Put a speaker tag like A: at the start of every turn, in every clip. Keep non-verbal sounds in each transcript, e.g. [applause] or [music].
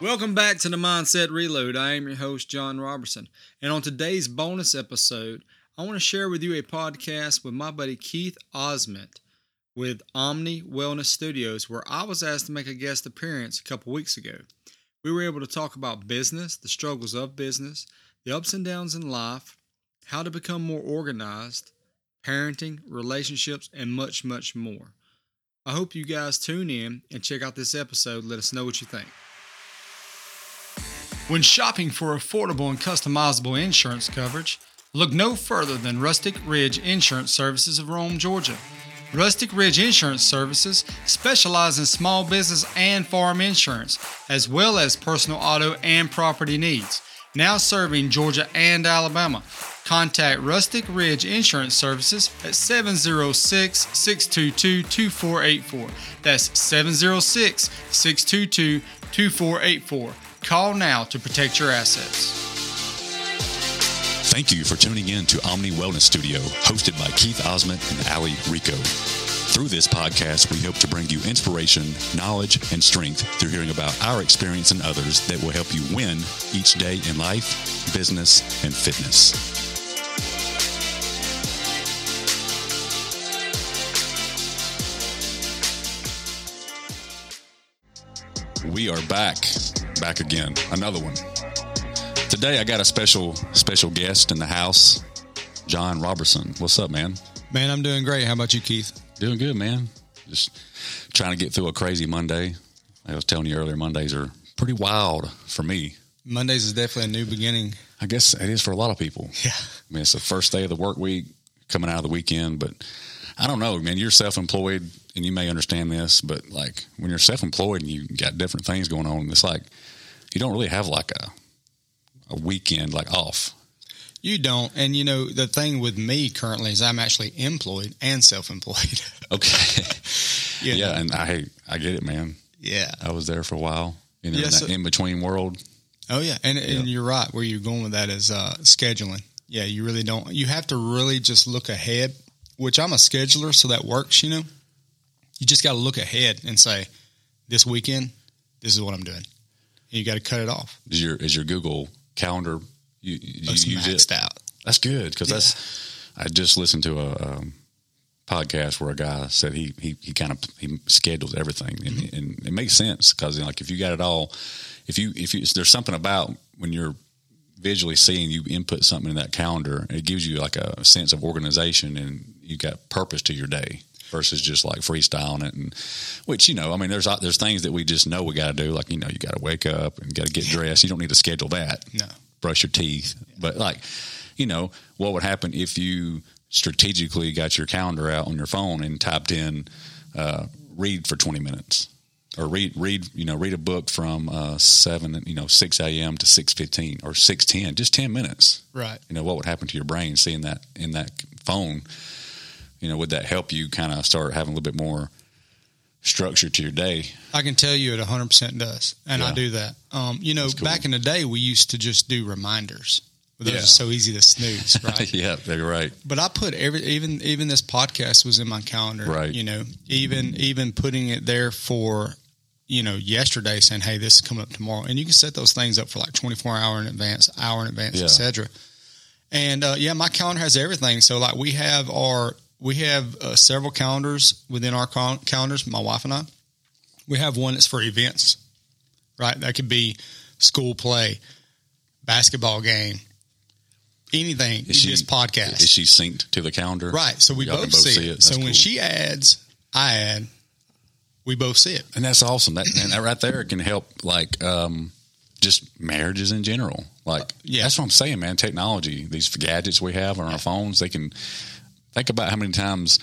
A: Welcome back to the Mindset Reload. I am your host, John Roberson. And on today's bonus episode, I want to share with you a podcast with my buddy Keith Osment with Omni Wellness Studios, where I was asked to make a guest appearance a couple weeks ago. We were able to talk about business, the struggles of business, the ups and downs in life, how to become more organized, parenting, relationships, and much, much more. I hope you guys tune in and check out this episode. Let us know what you think. When shopping for affordable and customizable insurance coverage, look no further than Rustic Ridge Insurance Services of Rome, Georgia. Rustic Ridge Insurance Services specialize in small business and farm insurance, as well as personal auto and property needs. Now serving Georgia and Alabama. Contact Rustic Ridge Insurance Services at 706 622 2484. That's 706 622 2484. Call now to protect your assets.
B: Thank you for tuning in to Omni Wellness Studio, hosted by Keith Osment and Ali Rico. Through this podcast, we hope to bring you inspiration, knowledge, and strength through hearing about our experience and others that will help you win each day in life, business, and fitness. We are back, back again, another one. Today I got a special special guest in the house, John Roberson. What's up, man?
A: Man, I'm doing great. How about you, Keith?
B: Doing good, man. Just trying to get through a crazy Monday. I was telling you earlier, Mondays are pretty wild for me.
A: Mondays is definitely a new beginning.
B: I guess it is for a lot of people. [laughs]
A: Yeah.
B: I mean, it's the first day of the work week, coming out of the weekend, but I don't know, man. You're self employed and you may understand this, but like when you're self employed and you got different things going on, it's like you don't really have like a a weekend like off.
A: You don't. And you know, the thing with me currently is I'm actually employed and self employed. [laughs]
B: Okay. [laughs]
A: You
B: yeah, and I I get it, man.
A: Yeah.
B: I was there for a while. You know,
A: Yeah,
B: in
A: so-
B: that in between world.
A: Oh yeah, and and you're right. Where you're going with that is uh, scheduling. Yeah, you really don't. You have to really just look ahead. Which I'm a scheduler, so that works. You know, you just got to look ahead and say, this weekend, this is what I'm doing. You got to cut it off.
B: Is your is your Google Calendar you, you
A: It's
B: use
A: maxed
B: it?
A: out.
B: That's good because that's. I just listened to a um, podcast where a guy said he he, he kind of he schedules everything and,
A: Mm-hmm.
B: and it makes sense because like if you got it all, if you if you there's something about when you're visually seeing you input something in that calendar, it gives you like a sense of organization and you got purpose to your day versus just like freestyling it and which you know I mean there's there's things that we just know we got to do like you know you got to wake up and got to get dressed you don't need to schedule that
A: No.
B: brush your teeth. But like, you know, what would happen if you strategically got your calendar out on your phone and typed in uh, read for 20 minutes or read read you know read a book from uh, 7 you know 6 a.m. to 6:15 or 6:10 just 10 minutes
A: Right.
B: you know what would happen to your brain seeing that in that phone you know would that help you kind of start having a little bit more structure to your day
A: I can tell you it 100% does. And I do that. Um, you know,
B: cool.
A: back in the day, we used to just do reminders. But those
B: Yeah.
A: are so easy to snooze, [laughs] right?
B: yeah you're right
A: but I put every even even this podcast was in my calendar.
B: Right.
A: You know, even even putting it there for you know yesterday, saying, "Hey, this is coming up tomorrow," and you can set those things up for like twenty four hour in advance, hour in advance,
B: Yeah.
A: etc. And uh, yeah, my calendar has everything. So like we have our we have uh, several calendars within our cal- calendars. My wife and I, we have one that's for events, right? That could be school play, basketball game, anything.
B: Is she-
A: just podcast.
B: is she synced to the calendar
A: Right. So we both,
B: can
A: see, it. So
B: That's
A: when
B: cool.
A: she adds, I add, we both see it.
B: and that's awesome. That and that right there can help like um, just marriages in general. Like
A: yeah.
B: that's what I'm saying, man. Technology, these gadgets we have on our phones, they can think about how many times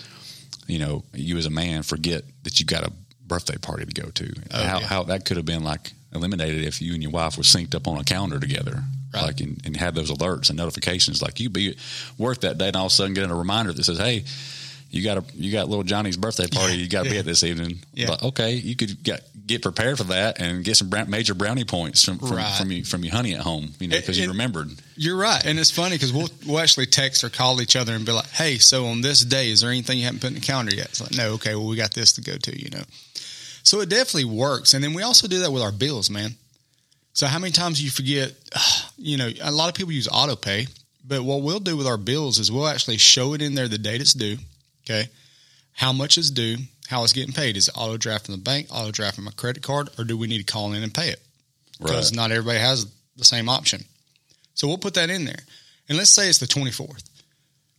B: you know you as a man forget that you got a birthday party to go to. And how
A: yeah.
B: how that could have been like eliminated if you and your wife were synced up on a calendar together.
A: Right.
B: Like and, and had those alerts and notifications. Like you be at work that day and all of a sudden get a reminder that says, "Hey, you got a you got little Johnny's birthday party. You got to be at this evening."
A: Yeah.
B: Like, okay, you could get get prepared for that and get some major brownie points from from,
A: Right.
B: from you from your honey at home. You know, because you remembered.
A: You're right. And it's funny because we'll, we'll actually text or call each other and be like, hey, so on this day, is there anything you haven't put in the calendar yet? It's like, no, okay, well, we got this to go to, you know. So it definitely works. And then we also do that with our bills, man. So how many times do you forget? [sighs] You know, a lot of people use auto pay, but what we'll do with our bills is we'll actually show it in there the date it's due. Okay, how much is due, how it's getting paid. Is it auto draft from the bank, auto draft from a credit card, or do we need to call in and pay it? Because
B: Right.
A: not everybody has the same option. So we'll put that in there. And let's say it's the 24th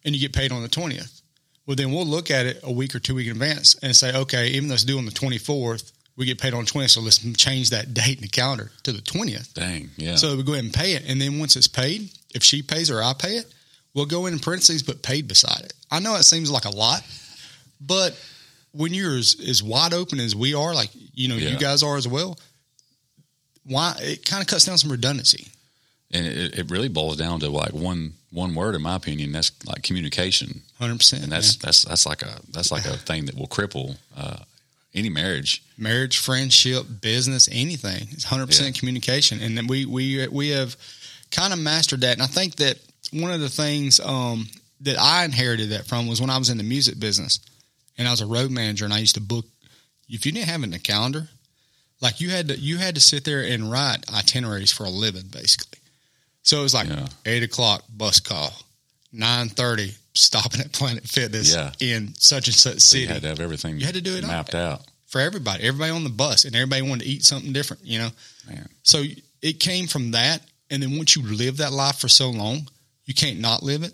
A: and you get paid on the 20th. Well, then we'll look at it a week or two week in advance and say, okay, even though it's due on the 24th, we get paid on the 20th. So let's change that date in the calendar to the 20th.
B: Dang. Yeah.
A: So we go ahead and pay it. And then once it's paid, if she pays or I pay it, we'll go in parentheses, but paid beside it. I know it seems like a lot, but when you're as, as wide open as we are, like, you know,
B: Yeah.
A: you guys are as well, why it kind of cuts down some redundancy.
B: and it, it really boils down to like one one word, in my opinion. That's like communication,
A: Hundred percent.
B: and that's that's that's like a that's like a [laughs] thing that will cripple uh, any marriage.
A: marriage, friendship, business, anything. It's hundred percent communication, and then we we we have kind of mastered that. And I think that one of the things um, that I inherited that from was when I was in the music business, and I was a road manager, and I used to book. If you didn't have it in the calendar, like you had to you had to sit there and write itineraries for a living, basically. So it was like
B: Yeah.
A: eight o'clock bus call, nine thirty stopping at Planet Fitness
B: Yeah.
A: in such and such
B: So
A: city
B: you had to have everything
A: You had to do it all.
B: mapped out.
A: for everybody, everybody on the bus, and everybody wanted to eat something different, you know.
B: Man.
A: So it came from that, and then once you live that life for so long, you can't not live it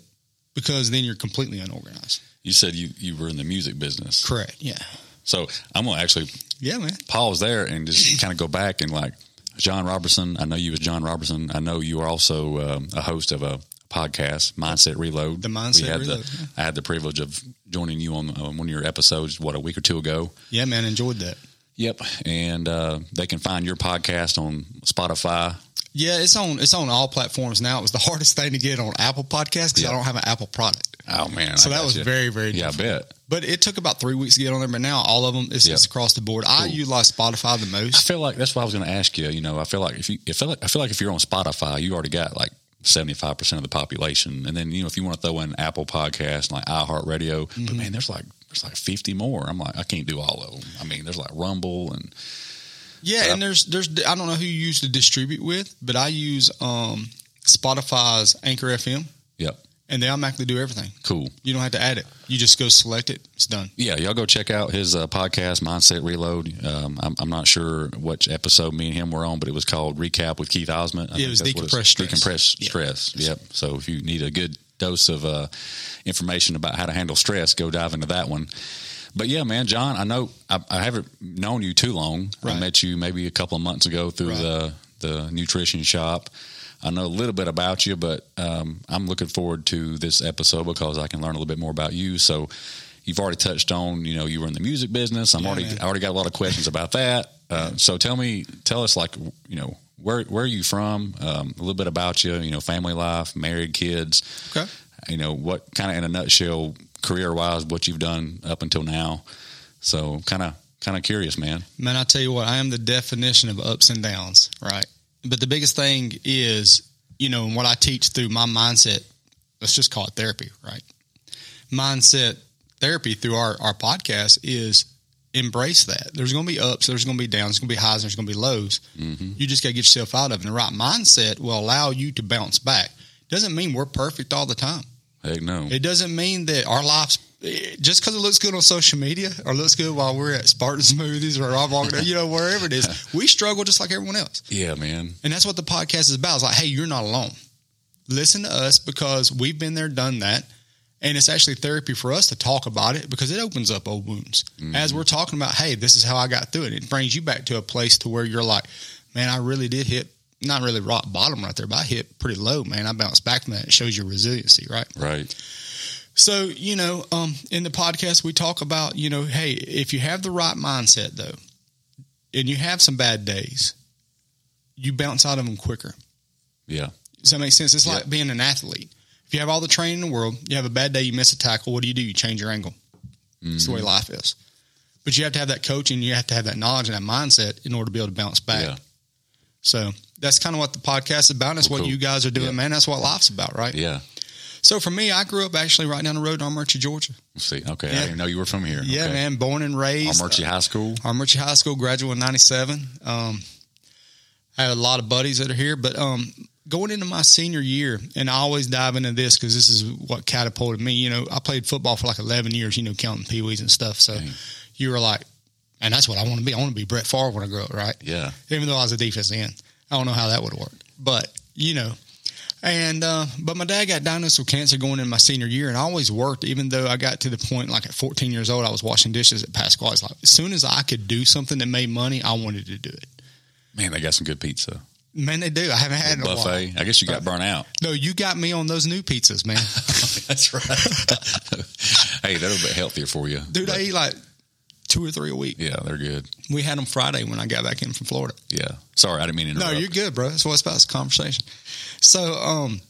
A: because then you're completely unorganized.
B: You said you you were in the music business,
A: Correct. Yeah.
B: so I'm gonna actually
A: Yeah, man.
B: pause there and just kind of go back and like John Roberson. I know you as John Roberson. I know you are also um, a host of a podcast, Mindset Reload.
A: The Mindset
B: we had
A: Reload,
B: The,
A: yeah.
B: I had the privilege of joining you on one of your episodes. What a week or two ago.
A: Yeah, man. Enjoyed that.
B: Yep, and uh, they can find your podcast on Spotify.
A: Yeah, it's on it's on all platforms now. It was the [laughs] hardest thing to get on Apple Podcasts because
B: Yeah.
A: I don't have an Apple product.
B: Oh man!
A: So
B: I
A: that was
B: you.
A: very, very
B: yeah. I bet.
A: But it took about three weeks to get on there. But now all of them, it's,
B: Yeah.
A: it's across the board. I utilize Spotify the most.
B: I feel like that's what I was going to ask you. You know, I feel like if you, I feel like, I feel like if you're on Spotify, you already got like seventy five percent of the population, and then you know if you want to throw in Apple Podcasts and like iHeartRadio,
A: Mm-hmm.
B: but man, there's like there's like fifty more. I'm like I can't do all of them. I mean, there's like Rumble and
A: Yeah, and there's there's I don't know who you use to distribute with, but I use um, Spotify's Anchor FM,
B: yep,
A: and they automatically do everything.
B: cool.
A: You don't have to add it. You just go select it. It's done.
B: Yeah, y'all go check out his uh, podcast, Mindset Reload. Um, I'm, I'm not sure which episode me and him were on, but it was called Recap with Keith Osment. I
A: Yeah, it was Decompressed Stress.
B: Decompressed
A: Yeah.
B: stress. Yep. So if you need a good dose of uh, information about how to handle stress, go dive into that one. But yeah, man, John, I know I, I haven't known you too long. I met you maybe a couple of months ago through
A: Right.
B: the the nutrition shop. I know a little bit about you, but um, I'm looking forward to this episode because I can learn a little bit more about you. So you've already touched on, you know, you were in the music business. I'm
A: Yeah,
B: already,
A: man.
B: I already got a lot of questions about that. [laughs] Uh, so tell me, tell us, like, you know, where where are you from? Um, a little bit about you, you know, family life, married, kids.
A: Okay.
B: You know, what kind of in a nutshell, career wise, what you've done up until now. So kind of kind of curious, man.
A: Man, I tell you what, I am the definition of ups and downs, right? But the biggest thing is, you know, what I teach through my mindset, let's just call it therapy, right? Mindset therapy through our, our podcast is embrace that. There's going to be ups, there's going to be downs, there's going to be highs, there's going to be lows. Mm-hmm. You just got to get yourself out of it. And the right mindset will allow you to bounce back. Doesn't mean we're perfect all the time.
B: Heck no.
A: It doesn't mean that our lives, just because it looks good on social media or looks good while we're at Spartan Smoothies or I'm walking, you know, wherever it is, [laughs] we struggle just like everyone else.
B: yeah, man.
A: And that's what the podcast is about. It's like, hey, you're not alone. Listen to us because we've been there, done that. And it's actually therapy for us to talk about it because it opens up old wounds. Mm-hmm. As we're talking about, hey, this is how I got through it. It brings you back to a place to where you're like, man, I really did hit, not really rock bottom right there, but I hit pretty low, man. I bounced back from that. It shows your resiliency, right?
B: Right.
A: So, you know, um, in the podcast, we talk about, you know, hey, if you have the right mindset, though, and you have some bad days, you bounce out of them quicker.
B: Yeah.
A: Does that make sense? It's like being an athlete. If you have all the training in the world, you have a bad day, you miss a tackle, what do you do? You change your angle. It's the way life is. But you have to have that coaching, you have to have that knowledge and that mindset in order to be able to bounce back.
B: Yeah.
A: So that's kind of what the podcast is about. That's
B: Well,
A: what
B: cool.
A: you guys are doing,
B: Yeah.
A: man. That's what life's about, right?
B: Yeah.
A: So for me, I grew up actually right down the road in Armuchee, Georgia.
B: Let's see. Okay.
A: Yeah.
B: I didn't know you were from here.
A: Yeah,
B: okay.
A: man. Born and raised.
B: Armuchee High School.
A: Armuchee High School, graduate in 97. Um, I had a lot of buddies that are here, but um, going into my senior year, and I always dive into this because this is what catapulted me. You know, I played football for like 11 years, you know, counting pee wees and stuff. So you were like, and that's what I want to be. I want to be Brett Favre when I grow up, right?
B: Yeah.
A: Even though I was a defensive end. I don't know how that would work, but you know. And uh, but my dad got diagnosed with cancer going in my senior year, and I always worked. Even though I got to the point, like at 14 years old, I was washing dishes at Pasquale. It's like as soon as I could do something that made money, I wanted to do it.
B: Man, they got some good pizza.
A: Man, they do. I haven't had it in a while.
B: Buffet. I guess you got burnt out.
A: No, you got me on those new pizzas, man. [laughs]
B: That's right. [laughs] hey, that'll be healthier for you.
A: Dude,
B: But,
A: I eat like two or three a week.
B: yeah, they're good.
A: We had them Friday when I got back in from Florida.
B: Yeah. Sorry, I didn't mean to
A: No, you're good, bro. That's what it's about. It's a conversation. So, um,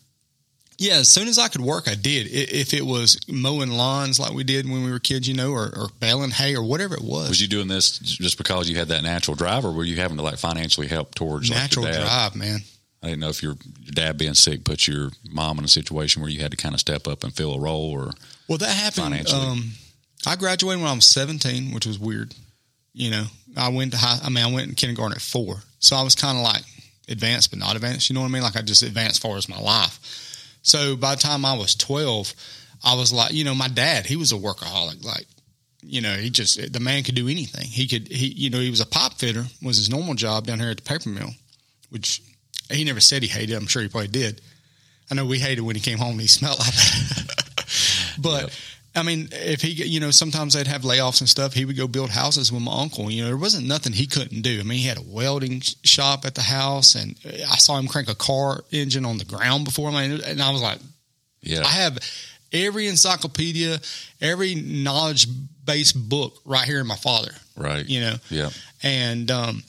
A: yeah, as soon as I could work, I did. If it was mowing lawns like we did when we were kids, you know, or, or baling hay or whatever it was.
B: Was you doing this just because you had that natural drive, or were you having to like financially help towards like,
A: natural
B: dad?
A: drive, man.
B: I didn't know if your, your dad being sick put your mom in a situation where you had to kind of step up and fill a role, or
A: Well, that happened.
B: Financially.
A: Um, I graduated when I was 17, which was weird. You know, I went to high, I mean, I went in kindergarten at four. So I was kind of like advanced, but not advanced. You know what I mean? Like I just advanced far as my life. So by the time I was 12, I was like, you know, my dad, he was a workaholic. Like, you know, he just, the man could do anything. He could, he, you know, he was a pipe fitter, was his normal job down here at the paper mill, which he never said he hated. I'm sure he probably did. I know we hated when he came home and he smelled like that. [laughs] but
B: Yep.
A: I mean, if he, you know, sometimes they'd have layoffs and stuff. He would go build houses with my uncle. You know, there wasn't nothing he couldn't do. I mean, he had a welding shop at the house, and I saw him crank a car engine on the ground before. I mean, and I was like,
B: yeah,
A: I have every encyclopedia, every knowledge based book right here in my father.
B: right,
A: You know,
B: yeah,
A: and um,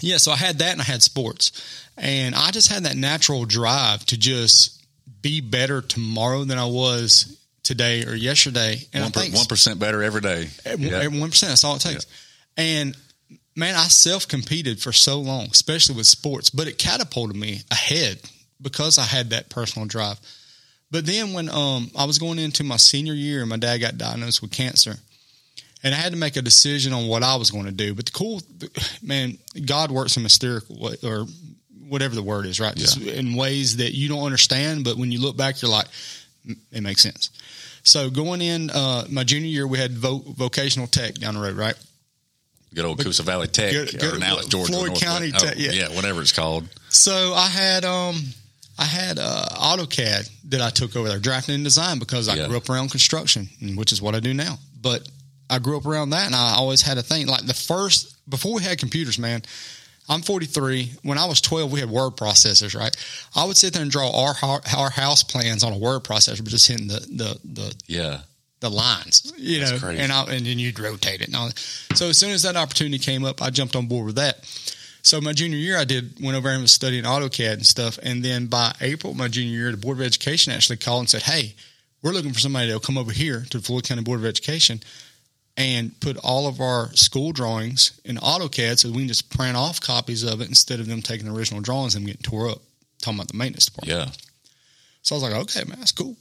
A: yeah, so I had that and I had sports. And I just had that natural drive to just be better tomorrow than I was today or yesterday. And
B: one
A: I think
B: one percent better every day.
A: at
B: Yeah.
A: one percent, that's all it takes. And man, I self competed for so long, especially with sports, but it catapulted me ahead because I had that personal drive. But then when um I was going into my senior year, my dad got diagnosed with cancer, and I had to make a decision on what I was going to do. But the cool man, God works in mysterious or whatever the word is, right? Just in ways that you don't understand, but when you look back, you're like, "Mm, it makes sense. So going in uh, my junior year, we had vo- vocational tech down the road, right?
B: Good old Coosa Valley Tech,
A: Good-
B: or now it's Georgia
A: Floyd
B: Northwest.
A: County
B: Oh,
A: Tech, yeah.
B: yeah, whatever it's called.
A: So I had um I had uh, AutoCAD that I took over there, drafting and design because I
B: Yeah.
A: grew up around construction, which is what I do now. But I grew up around that, and I always had a thing like the first before we had computers, man. I'm 43. When I was 12, we had word processors, right? I would sit there and draw our our house plans on a word processor, but just hitting the the the
B: Yeah,
A: the lines, you
B: That's
A: know,
B: crazy.
A: and I, and then you'd rotate it. And all that. So as soon as that opportunity came up, I jumped on board with that. So my junior year, I did went over and was studying AutoCAD and stuff. And then by April, my junior year, the Board of Education actually called and said, "Hey, we're looking for somebody that'll come over here to the Floyd County Board of Education and put all of our school drawings in AutoCAD, so we can just print off copies of it instead of them taking the original drawings and getting tore up." Talking about the maintenance department.
B: yeah.
A: So I was like, "Okay, man, that's cool."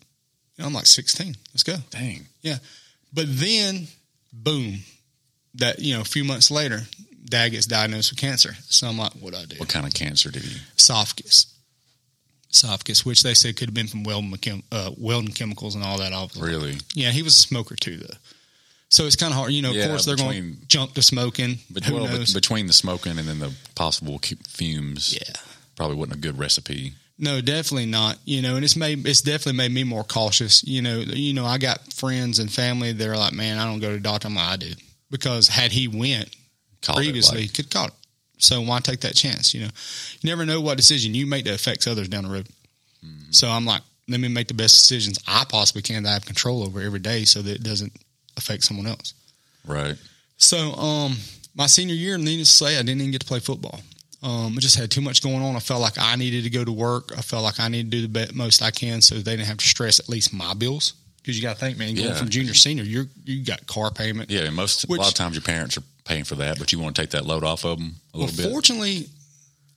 A: You know, I'm like 16. Let's go.
B: Dang. Yeah.
A: But then, boom, that you know, a few months later, dad gets diagnosed with cancer. So I'm like, what do I do?
B: What kind of cancer did he?
A: Esophagus. Esophagus, which they said could have been from welding, uh, welding chemicals and all that. Like,
B: Really?
A: yeah, he was a smoker too, though. So it's kind of hard. You know,
B: Yeah,
A: of course, they're going to jump to smoking.
B: But
A: Who
B: well,
A: knows?
B: between the smoking and then the possible fumes,
A: yeah.
B: probably wasn't a good recipe.
A: No, definitely not. You know, and it's made it's definitely made me more cautious. You know, you know, I got friends and family that are like, man, I don't go to the doctor. I'm like, I do because had he went
B: Called
A: previously,
B: like-
A: could caught it. So why take that chance? You know, you never know what decision you make that affects others down the road.
B: Mm-hmm.
A: So I'm like, let me make the best decisions I possibly can that I have control over every day, so that it doesn't affect someone else.
B: right.
A: So, um, my senior year, needless to say, I didn't even get to play football. Um, I just had too much going on. I felt like I needed to go to work. I felt like I needed to do the most I can so they didn't have to stress at least my bills. Because you got to think, man, going
B: Yeah.
A: from junior senior, you're you got car payment.
B: Yeah, and most
A: Which-
B: a lot of times your parents are paying for that, but you want to take that load off of them a
A: Well,
B: little bit.
A: fortunately,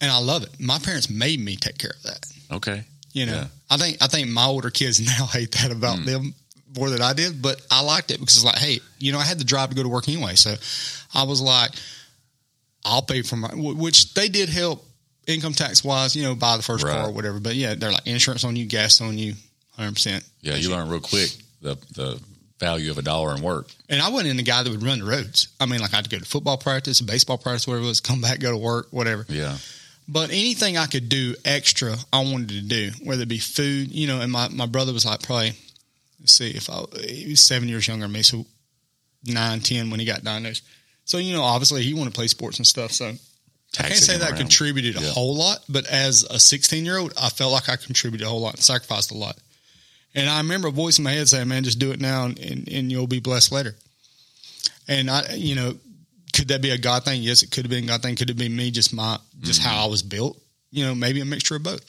A: and I love it. My parents made me take care of that.
B: Okay.
A: You know,
B: Yeah.
A: I think I think my older kids [laughs] now hate that about
B: Hmm.
A: them more than I did, but I liked it because it's like, hey, you know, I had the drive to go to work anyway, so I was like, I'll pay for my, which they did help income tax wise, you know, buy the first
B: Right.
A: car or whatever. But yeah, they're like insurance on you, gas on you, hundred percent.
B: Yeah, you learn real quick the the value of a dollar in work.
A: And I wasn't in the guy that would run the roads. I mean, like I'd go to football practice, baseball practice, whatever it was, come back, go to work, whatever.
B: Yeah,
A: But anything I could do extra, I wanted to do, whether it be food, you know. And my, my brother was like probably, see, if I he was seven years younger than me, so nine, ten when he got diagnosed. So you know, obviously he wanted to play sports and stuff. So I can't say that
B: around.
A: contributed a
B: Yeah.
A: whole lot, but as a 16 year old, I felt like I contributed a whole lot and sacrificed a lot. And I remember a voice in my head saying, "Man, just do it now, and, and, and you'll be blessed later." And I, you know, could that be a God thing? Yes, it could have been a God thing. Could it be me, just my, just
B: Mm-hmm.
A: how I was built? You know, maybe a mixture of both.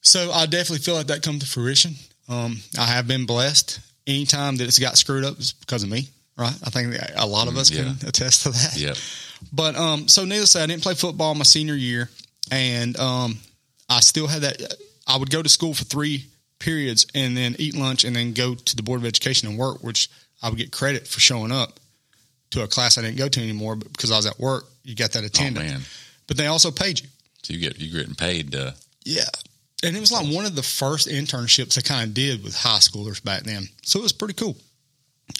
A: So I definitely feel like that come to fruition. Um, I have been blessed. Anytime that it's got screwed up, it's because of me, right? I think a lot of us can
B: Mm,
A: attest to that.
B: yeah.
A: But um, so needless to say, I didn't play football my senior year, and um, I still had that. I would go to school for three periods and then eat lunch and then go to the board of education and work, which I would get credit for showing up to a class I didn't go to anymore, but because I was at work, you got that
B: Oh
A: attendance.
B: man,
A: but they also paid you.
B: so you get you getting paid. Uh,
A: Yeah. And it was like one of the first internships I kind of did with high schoolers back then. So it was pretty cool.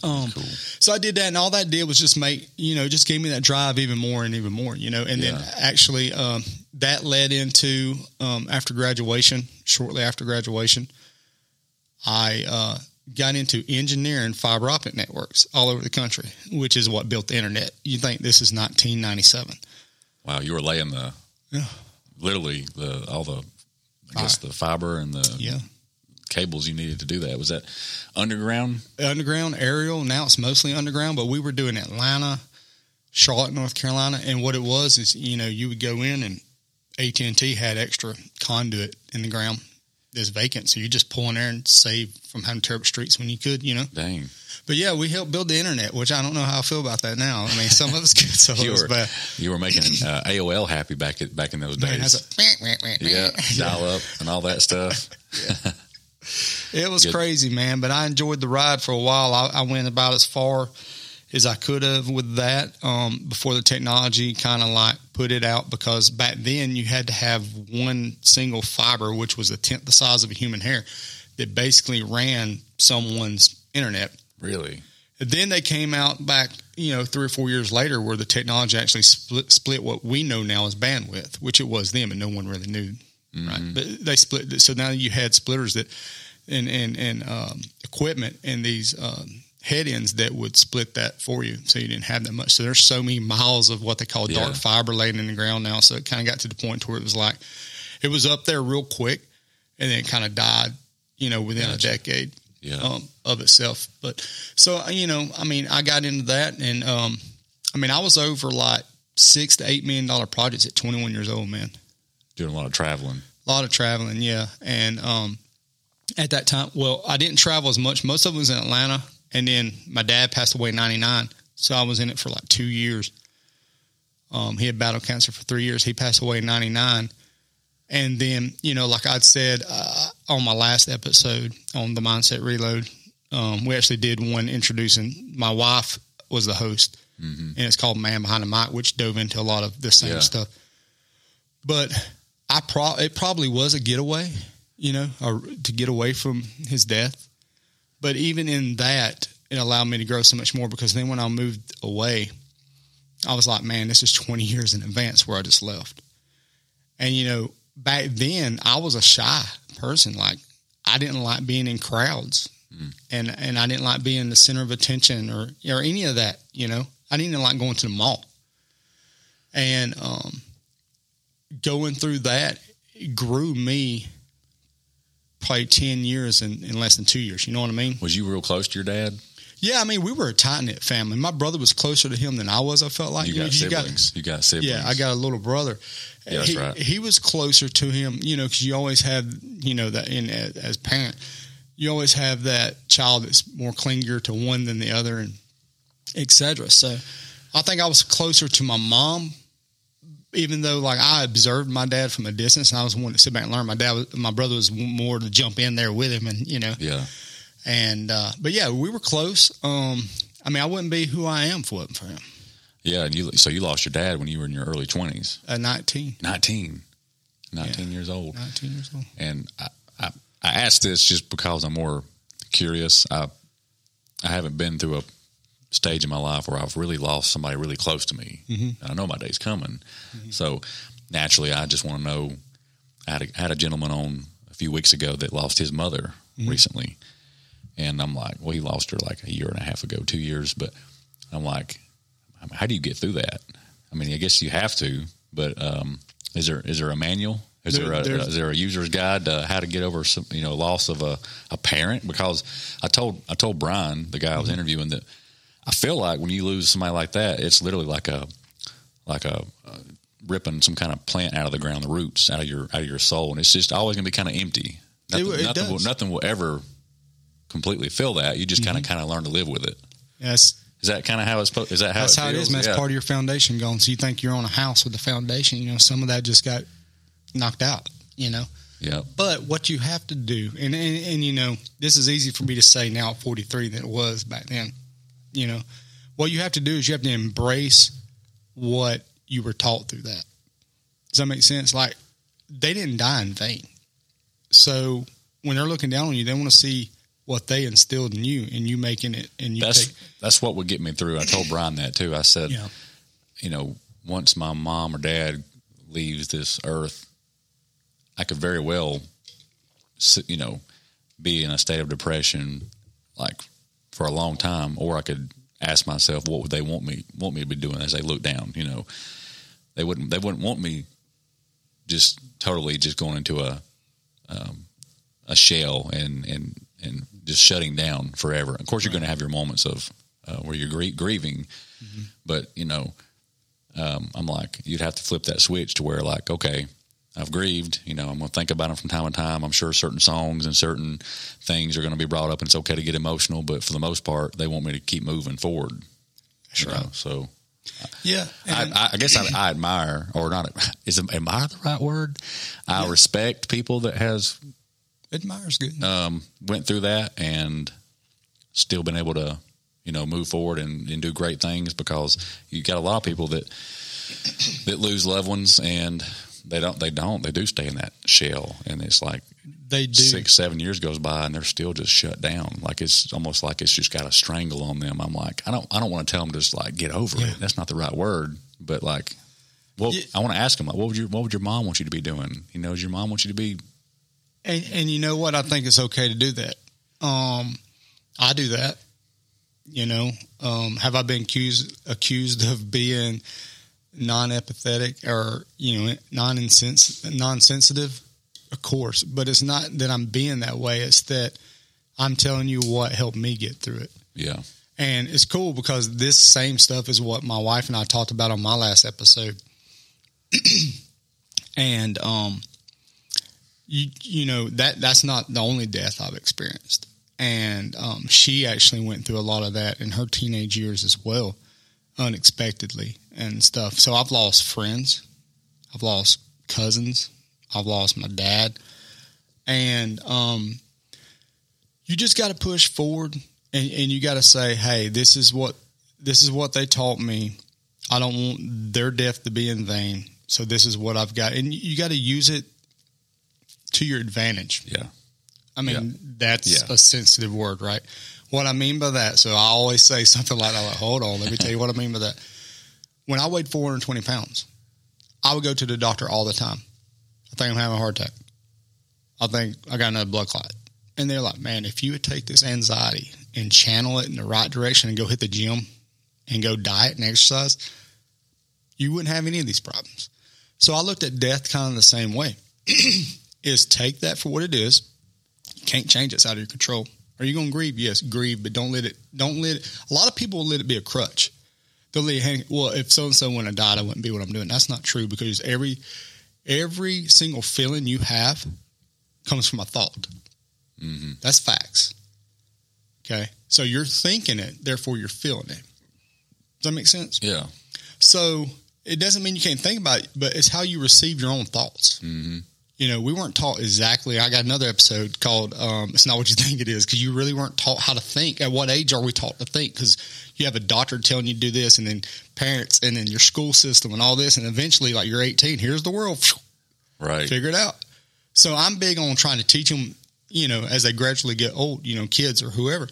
A: Um,
B: Cool.
A: So I did that, and all that did was just make, you know, just gave me that drive even more and even more, you know. And then actually, um, that led into um, after graduation, shortly after graduation, I uh, got into engineering fiber optic networks all over the country, which is what built the internet. You think this is 1997.
B: wow, you were laying the
A: Yeah.
B: literally the all the I guess the fiber and the
A: Yeah.
B: cables you needed to do that. Was that underground?
A: underground aerial now it's mostly underground but we were doing atlanta charlotte north carolina and what it was is you know you would go in and at&t had extra conduit in the ground that's vacant so you just pull in there and save from having up streets when you could you know
B: Dang,
A: but yeah we helped build the internet which i don't know how i feel about that now i mean some of it's good some of
B: you were
A: bad
B: you were making uh, AOL happy back at, back in those days.
A: that's a-
B: yeah, dial up and all that stuff. [laughs]
A: It was
B: Good.
A: crazy, man. But I enjoyed the ride for a while. I, I went about as far as I could have with that um, before the technology kind of like put it out because back then you had to have one single fiber, which was a tenth the size of a human hair, that basically ran someone's internet.
B: Really?
A: And then they came out back, you know, three or four years later where the technology actually split, split what we know now as bandwidth, which it was them and no one really knew. Right. But they split. So now you had splitters that and, and, and um, equipment and these um, head ends that would split that for you. So you didn't have that much. So there's so many miles of what they call
B: Yeah.
A: dark fiber laying in the ground now. So it kind of got to the point where it was like, it was up there real quick and then it kind of died, you know, within
B: Gotcha.
A: a decade
B: Yeah.
A: um, of itself. But so you know, I mean, I got into that, and um, I mean, I was over like six to eight million dollar projects at 21 years old, man.
B: Doing a lot of traveling.
A: A lot of traveling, yeah. And um, at that time, well, I didn't travel as much. Most of it was in Atlanta, and then my dad passed away in '99, so I was in it for like two years. Um, he had battled cancer for three years. He passed away in '99. And then, you know, like I'd said uh, on my last episode on the Mindset Reload, um, we actually did one introducing. My wife was the host, and it's called Man Behind the Mic, which dove into a lot of the same
B: Yeah.
A: stuff. But I pro it probably was a getaway, you know, or to get away from his death. But even in that, it allowed me to grow so much more because then when I moved away, I was like, man, this is 20 years in advance where I just left. And, you know, back then I was a shy person. Like, I didn't like being in crowds and, and I didn't like being the center of attention or, or any of that, you know. I didn't even like going to the mall. And, um, going through that grew me probably 10 years in, in less than two years. You know what I mean?
B: Was you real close to your dad?
A: Yeah, I mean, we were a tight knit family. My brother was closer to him than I was. I felt like
B: You
A: got
B: got
A: 'cause
B: siblings. You got siblings.
A: yeah, I got a little brother.
B: Yeah, that's
A: he,
B: right.
A: He was closer to him, you know, because you always have, you know, that in as, as parent, you always have that child that's more clingier to one than the other, and etc. So, I think I was closer to my mom, even though like I observed my dad from a distance, and I was the one to sit back and learn. My dad, my brother was more to jump in there with him, and you know,
B: Yeah.
A: and uh, but yeah, we were close. Um, I mean, I wouldn't be who I am it wasn't for him.
B: Yeah, and you so you lost your dad when you were in your early twenties.
A: At 19,
B: 19. 19 years old.
A: 19 years old.
B: And I, I, I asked this just because I'm more curious. I I haven't been through a stage in my life where I've really lost somebody really close to me.
A: Mm-hmm.
B: And I know my day's coming. So naturally, I just want to know. I had, a, I had a gentleman on a few weeks ago that lost his mother
A: Mm-hmm.
B: recently. And I'm like, well, he lost her like a year and a half ago, two years. But I'm like, how do you get through that? I mean, I guess you have to, but um, is there is there a manual? Is
A: There-
B: there, a,
A: there's-
B: is there a user's guide to how to get over some you know loss of a, a parent? Because I told I told Brian the guy I was
A: Mm-hmm.
B: interviewing that I feel like when you lose somebody like that, it's literally like a like a, uh ripping some kind of plant out of the ground, the roots out of your out of your soul, and it's just always going to be kind of empty. Nothing,
A: it
B: nothing will nothing will ever completely fill that. You just kind
A: Mm-hmm.
B: of kind of learn to live with it.
A: Yes,
B: Is that kind of how it's supposed? Is that how
A: that's
B: it
A: how it
B: feels?
A: is, man. That's
B: Yeah.
A: part of your foundation going. So you think you're on a house with the foundation. You know, some of that just got knocked out. You know,
B: Yeah,
A: but what you have to do, and, and and you know, this is easy for me to say now at 43 than it was back then. You know, what you have to do is you have to embrace what you were taught through that. Does that make sense? Like they didn't die in vain. So when they're looking down on you, they want to see what they instilled in you, and you making it, and you
B: that's
A: take.
B: that's what would get me through. I told Brian that too. I said,
A: Yeah.
B: you know, once my mom or dad leaves this earth, I could very well, you know, be in a state of depression, like for a long time, or I could ask myself, what would they want me want me to be doing as they look down? You know, they wouldn't they wouldn't want me just totally just going into a um, a shell and and and just shutting down forever. Of course, you're going to have your moments of uh, where you're grie- grieving, but you know, um, I'm like, you'd have to flip that switch to where like, okay, I've grieved. You know, I'm going to think about them from time to time. I'm sure certain songs and certain things are going to be brought up, and it's okay to get emotional. But for the most part, they want me to keep moving forward. you know, so
A: Yeah,
B: I, I, guess I, I admire, or not, is admire the right word? I respect people that has
A: admires good.
B: um, went through that and still been able to, you know, move forward and, and do great things because you got a lot of people that that lose loved ones and they don't they don't they do stay in that shell and it's like
A: they do.
B: six seven years goes by and they're still just shut down like it's almost like it's just got a strangle on them. I'm like I don't I don't want to tell them just like get over
A: Yeah.
B: it. That's not the right word, but like. Well,
A: Yeah.
B: I want to ask them like, what would your what would your mom want you to be doing? You know, does your mom want you to be
A: And and you know what? I think it's okay to do that. Um, I do that. You know, um, have I been accused accused of being non-empathetic or you know non-insens- non-sensitive? Of course, but it's not that I'm being that way. It's that I'm telling you what helped me get through it.
B: yeah
A: And it's cool because this same stuff is what my wife and I talked about on my last episode. [clears throat] and um you you know that that's not the only death I've experienced. And um she actually went through a lot of that in her teenage years as well, unexpectedly and stuff. So I've lost friends. I've lost cousins. I've lost my dad. And um you just got to push forward and, and you got to say, "Hey, this is what this is what they taught me. I don't want their death to be in vain. So this is what I've got." And you got to use it to your advantage.
B: yeah
A: I mean, that's
B: Yeah.
A: a sensitive word, right? What I mean by that, so I always say [laughs] something like that. Like, Hold on, let me tell you what I mean by that. When I weighed 420 pounds, I would go to the doctor all the time. I think I'm having a heart attack. I think I got another blood clot. And they're like, man, if you would take this anxiety and channel it in the right direction and go hit the gym and go diet and exercise, you wouldn't have any of these problems. So I looked at death kind of the same way. [clears throat] is take that for what it is. You can't change it. It's out of your control. Are you going to grieve? Yes, grieve, but don't let it. Don't let it. A lot of people will let it be a crutch. They'll let it hang. Well, if so and so wouldn't have died, I wouldn't be what I'm doing. That's not true because every every single feeling you have comes from a thought.
B: hmm
A: That's facts. Okay, so you're thinking it, therefore you're feeling it. Does that make sense?
B: yeah
A: So it doesn't mean you can't think about it, but it's how you receive your own thoughts.
B: hmm
A: you know, we weren't taught exactly. I got another episode called um, "It's Not What You Think It Is" because you really weren't taught how to think. At what age are we taught to think? Because you have a doctor telling you to do this, and then parents, and then your school system, and all this, and eventually, like you're 18, here's the world,
B: Right.
A: figure it out. So I'm big on trying to teach them, you know, as they gradually get old, you know, kids or whoever,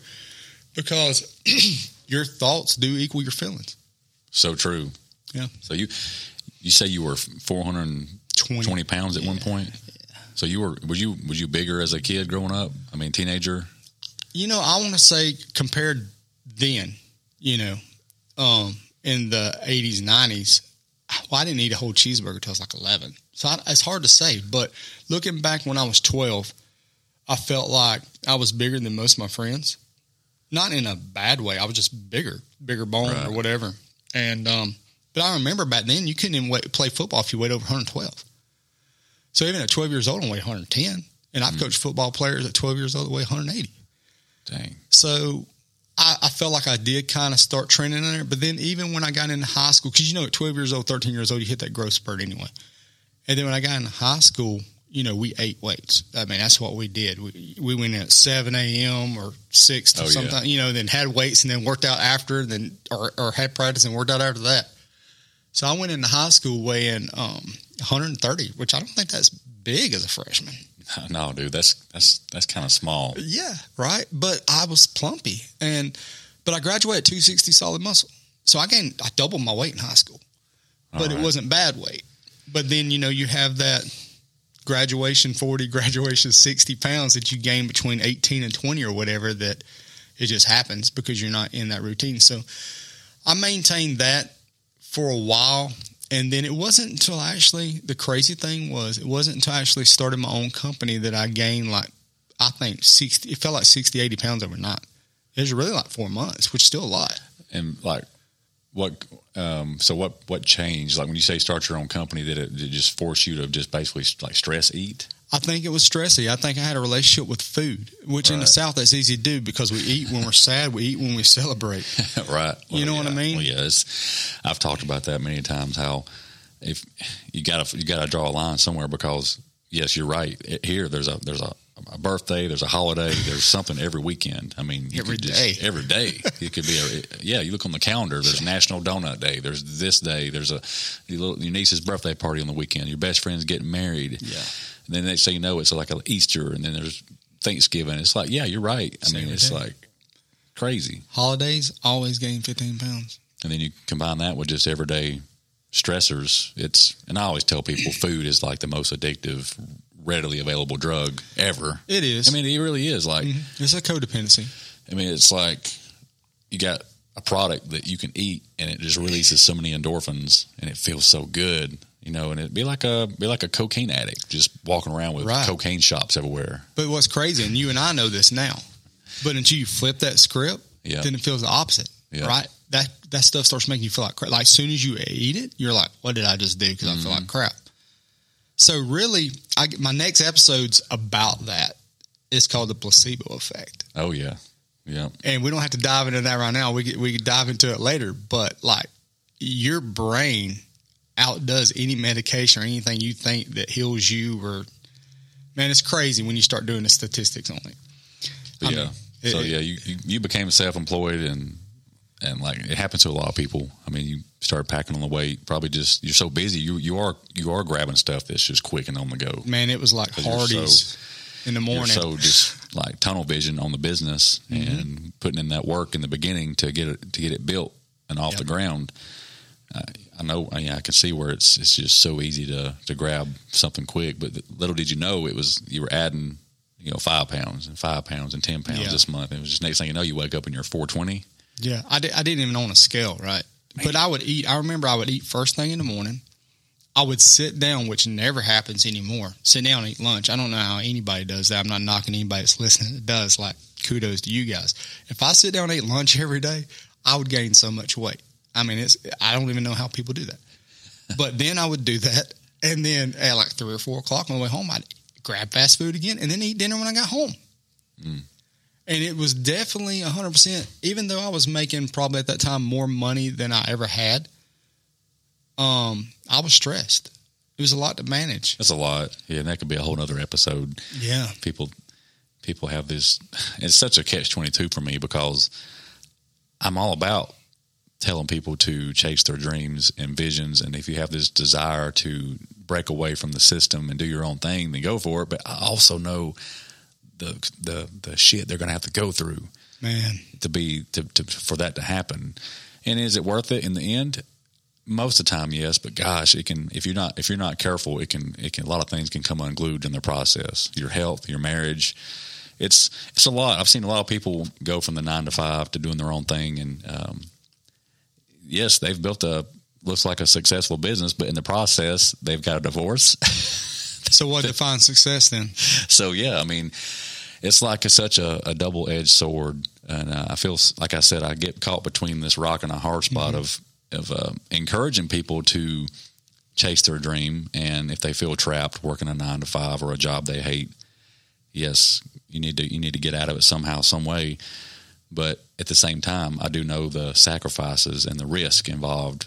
A: because [clears throat] your thoughts do equal your feelings.
B: So true.
A: Yeah.
B: So you you say you were 420
A: 20.
B: pounds at one point. So you were was you was you bigger as a kid growing up? I mean, teenager.
A: You know, I want to say compared then, you know, um, in the 80s, 90s, well, I didn't eat a whole cheeseburger till I was like 11. So I, it's hard to say. But looking back when I was 12, I felt like I was bigger than most of my friends. Not in a bad way. I was just bigger, bigger bone or whatever. And, um, but I remember back then you couldn't even wait, play football if you weighed over 112. So even at 12 years old, I weighed 110. And I've coached football players at 12 years old that weigh 180.
B: Dang.
A: So I, I felt like I did kind of start trending in there. But then even when I got into high school, because you know at 12 years old, 13 years old, you hit that growth spurt anyway. And then when I got into high school, you know, we ate weights. I mean, that's what we did. We, we went in at 7 a.m. or 6 to
B: Oh, yeah.
A: sometime, you know, then had weights and then worked out after, then or, or had practice and worked out after that. So I went into high school weighing um, 130, which I don't think that's big as a freshman. [laughs]
B: No, dude, that's that's that's kind of small.
A: Yeah, right. But I was plumpy, and but I graduated 260 solid muscle, so I gained I doubled my weight in high school, but
B: All
A: it wasn't bad weight. But then you know you have that graduation 40, [laughs] graduation 60 pounds that you gain between 18 and 20 or whatever that it just happens because you're not in that routine. So I maintained that for a while. And then it wasn't until actually, the crazy thing was, it wasn't until I actually started my own company that I gained like, I think 60, it felt like 60, 80 pounds overnight. It was really like four months, which is still a lot.
B: And like, what? Um, so what? What changed? Like when you say start your own company, did it, did it just force you to just basically like stress eat?
A: I think it was stressy. I think I had a relationship with food, which in the South that's easy to do because we eat when we're sad, we eat when we celebrate. [laughs]
B: right.
A: You know what I mean?
B: Well, yeah, I've talked about that many times. How if you got to you got to draw a line somewhere because yes, you're right. It- Here, there's a there's a, a birthday, there's a holiday, there's something every weekend. I mean, you
A: Every
B: could just-
A: day.
B: every day. It could be a eh, yeah. You look on the calendar. There's National Donut Day. There's this day. There's a your, little, your niece's birthday party on the weekend. Your best friend's getting married.
A: Yeah.
B: And then next thing you know, it's like a Easter, and then there's Thanksgiving. It's like yeah, you're right. I
A: It's
B: mean, it's
A: day.
B: like crazy.
A: Holidays, always gain 15 pounds.
B: and then you combine that with just everyday stressors it's and i always tell people [clears throat] food is like the most addictive readily available drug ever
A: It is.
B: i mean it really is like mm-hmm.
A: it's a codependency.
B: i mean it's like you got a product that you can eat and it just releases so many endorphins and it feels so good you know and it'd be like a be like a cocaine addict just walking around with
A: Right.
B: cocaine shops everywhere
A: But what's crazy, and you and I know this now, but until you flip that script,
B: Yeah.
A: then it feels the opposite,
B: Yeah.
A: right? That that stuff starts making you feel like crap. Like as soon as you eat it, you're like, "What did I just do?" Because I feel
B: Mm-hmm.
A: like crap. So really, I my next episode's about that. It's called the placebo effect,
B: oh yeah yeah
A: and we don't have to dive into that right now. We could, we could dive into it later. But like, your brain outdoes any medication or anything you think that heals you. Or man, it's crazy when you start doing the statistics on it. I
B: yeah.
A: mean,
B: so
A: it-
B: yeah, you, you you became self-employed and and like it happens to a lot of people. I mean, you started packing on the weight. Probably just you're so busy. You you are you are grabbing stuff that's just quick and on the go.
A: Man, it was like
B: you're
A: in the
B: You're
A: morning.
B: so just like tunnel vision on the business
A: Mm-hmm.
B: and putting in that work in the beginning to get it to get it built and off
A: Yep.
B: the ground. I, I know. I, yeah, I can see where it's it's just so easy to to grab something quick. But little did you know it was you were adding you know five pounds and five pounds and ten pounds
A: Yeah.
B: this month. It was just next thing you know you wake up and you're four twenty.
A: yeah, I, di- I didn't even own a scale, right? But I would eat. I remember I would eat first thing in the morning. I would sit down, which never happens anymore. Sit down and eat lunch. I don't know how anybody does that. I'm not knocking anybody that's listening that does. Like, kudos to you guys. If I sit down and eat lunch [laughs] every day, I would gain so much weight. I mean, it's I don't even know how people do that. But then I would do that, and then at like three or four o'clock on the way home, I'd grab fast food again, and then eat dinner when I got home. And it was definitely 100%, even though I was making probably at that time more money than I ever had, um, I was stressed. It was a lot to manage.
B: That's a lot. Yeah, and that could be a whole other episode.
A: Yeah.
B: People people have this it's such a catch twenty two for me because I'm all about telling people to chase their dreams and visions and if you have this desire to break away from the system and do your own thing, then go for it. But I also know the the the shit they're gonna have to go through
A: Man.
B: to be to, to for that to happen. And is it worth it in the end? Most of the time, yes. But gosh, it can if you're not if you're not careful, it can it can a lot of things can come unglued in the process. Your health, your marriage. It's it's a lot. I've seen a lot of people go from the nine to five to doing their own thing, and um, yes, they've built a looks like a successful business, but in the process, they've got a divorce. [laughs]
A: So what defines success then?
B: so yeah, I mean, it's like a, such a, a double edged sword, and uh, I feel like I said, I get caught between this rock and a hard spot of of uh, encouraging people to chase their dream, and if they feel trapped working a nine to five or a job they hate, yes, you need to you need to get out of it somehow, some way. But at the same time, I do know the sacrifices and the risk involved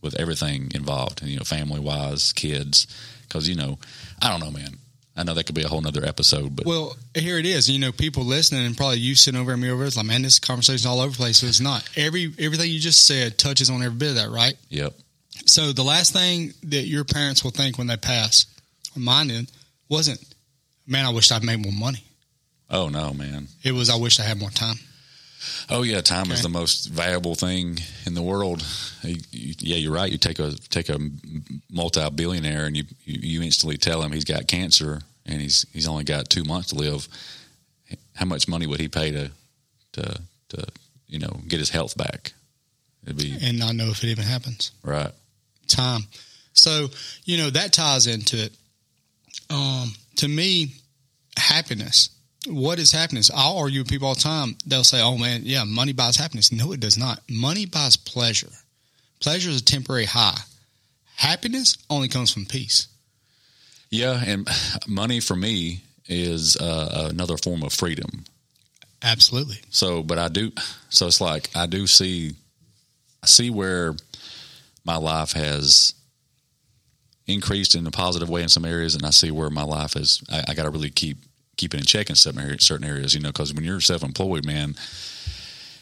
B: with everything involved, and you know, family wise, kids, because you know, I don't know, man. I know that could be a whole nother episode, but
A: Well, here it is. You know, people listening and probably you sitting over and me over. It's like, man, this conversation's all over the place. So it's not. Every everything you just said touches on every bit of that, right?
B: yep,
A: So the last thing that your parents will think when they pass, or mine did, wasn't, man, I wish I'd made more money.
B: oh no, man.
A: It was, I wish I had more time.
B: Oh yeah, time is the most valuable thing in the world. You- you- yeah, you're right. You take a take a multi-billionaire and you, you you instantly tell him he's got cancer and he's he's only got two months to live. How much money would he pay to to to you know get his health back? It'd be
A: And not know if it even happens.
B: right.
A: time. So, you know, that ties into it. Um, to me, happiness. What is happiness? I'll argue with people all the time. They'll say, oh man, yeah, money buys happiness. No, it does not. Money buys pleasure. Pleasure is a temporary high. Happiness only comes from peace.
B: Yeah, and [sighs] money for me is uh, another form of freedom.
A: Absolutely.
B: So, but I do. So it's like I do see, I see where my life has increased in a positive way in some areas, and I see where my life is. I, I got to really keep keep it in check in certain areas, certain areas. You know, because when you're self employed, man,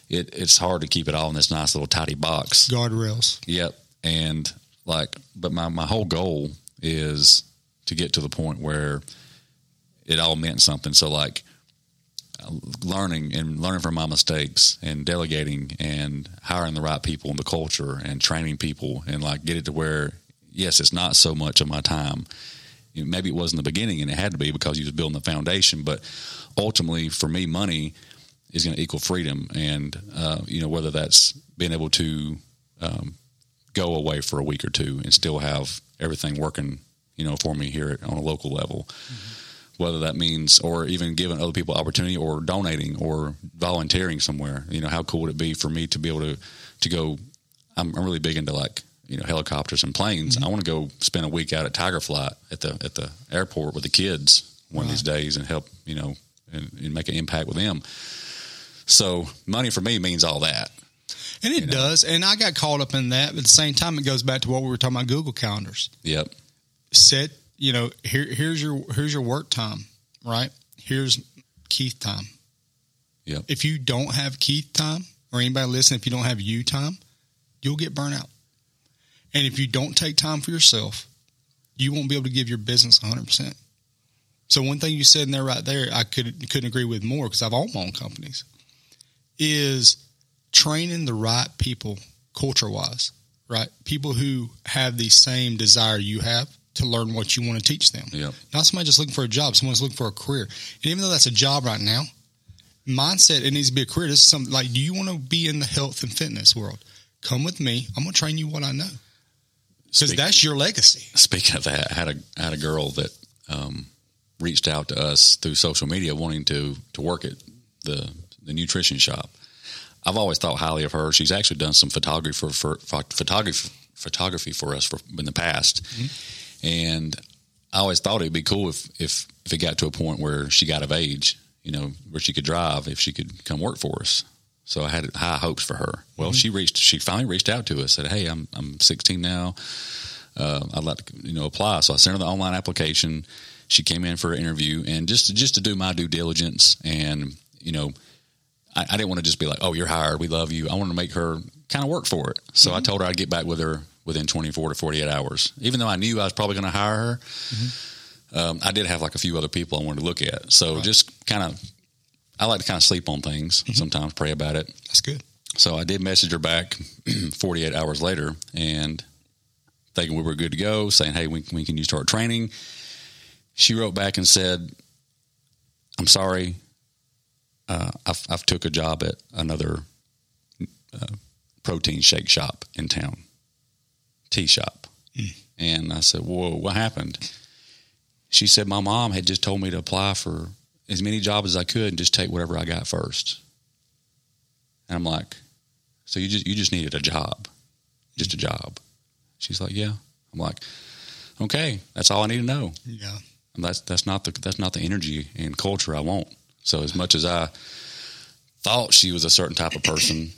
B: it it's hard to keep it all in this nice little tidy box.
A: Guardrails.
B: Yep. And like, but my, my whole goal is to get to the point where it all meant something. So like learning and learning from my mistakes and delegating and hiring the right people in the culture and training people and like get it to where, yes, it's not so much of my time. You know, maybe it was in the beginning and it had to be because you was building the foundation, but ultimately for me, money is going to equal freedom. And, uh, you know, whether that's being able to, um, go away for a week or two and still have everything working, you know, for me here on a local level. Whether that means, or even giving other people opportunity, or donating, or volunteering somewhere. You know, how cool would it be for me to be able to to go? I'm, I'm really big into like you know helicopters and planes. Mm-hmm. I want to go spend a week out at Tiger Flight at the at the airport with the kids one of these days and help you know and, and make an impact with them. So money for me means all that.
A: And it
B: know.
A: does. And I got caught up in that. But at the same time, it goes back to what we were talking about Google calendars.
B: Yep.
A: set you know here here's your here's your work time right here's keith time
B: Yep.
A: if you don't have keith time or anybody listen if you don't have you time you'll get burnt out and if you don't take time for yourself you won't be able to give your business 100% so one thing you said in there right there i could, couldn't agree with more because i've owned my own companies is training the right people culture wise right people who have the same desire you have to learn what you want to teach them
B: Yep.
A: not somebody just looking for a job, someone's looking for a career. And even though that's a job right now, mindset, it needs to be a career. This is something like, do you want to be in the health and fitness world? Come with me. I'm going to train you what I know. Because that's your legacy.
B: Speaking of that, I had a I had a girl that um, reached out to us through social media wanting to to work at the the nutrition shop. I've always thought highly of her. She's actually done some photography for, for, for photography photography for us for, in the past, and I always thought it'd be cool if if if it got to a point where she got of age, you know, where she could drive, if she could come work for us. So I had high hopes for her. Well, she reached. She finally reached out to us. Said, "Hey, I'm I'm 16 now. uh, I'd like to you know apply. So I sent her the online application. She came in for an interview, and just to, just to do my due diligence, and you know, I, I didn't want to just be like, "Oh, you're hired. We love you." I wanted to make her kind of work for it. So
A: Mm-hmm.
B: I told her I'd get back with her within 24 to 48 hours, even though I knew I was probably going to hire her. Um, I did have like a few other people I wanted to look at. So just kind of, I like to kind of sleep on things
A: Mm-hmm.
B: sometimes, pray about it.
A: That's good.
B: So I did message her back [clears throat] 48 hours later and thinking we were good to go, saying, Hey, when, when can you start training? She wrote back and said, I'm sorry. Uh, I've, I've took a job at another uh, protein shake shop in town, tea shop. And I said, Whoa, what happened? She said, My mom had just told me to apply for as many jobs as I could and just take whatever I got first. And I'm like, so you just you just needed a job, just a job. She's like, yeah. I'm like, okay, that's all I need to know.
A: Yeah.
B: And that's that's not the that's not the energy and culture I want. So as much as I thought she was a certain type of person,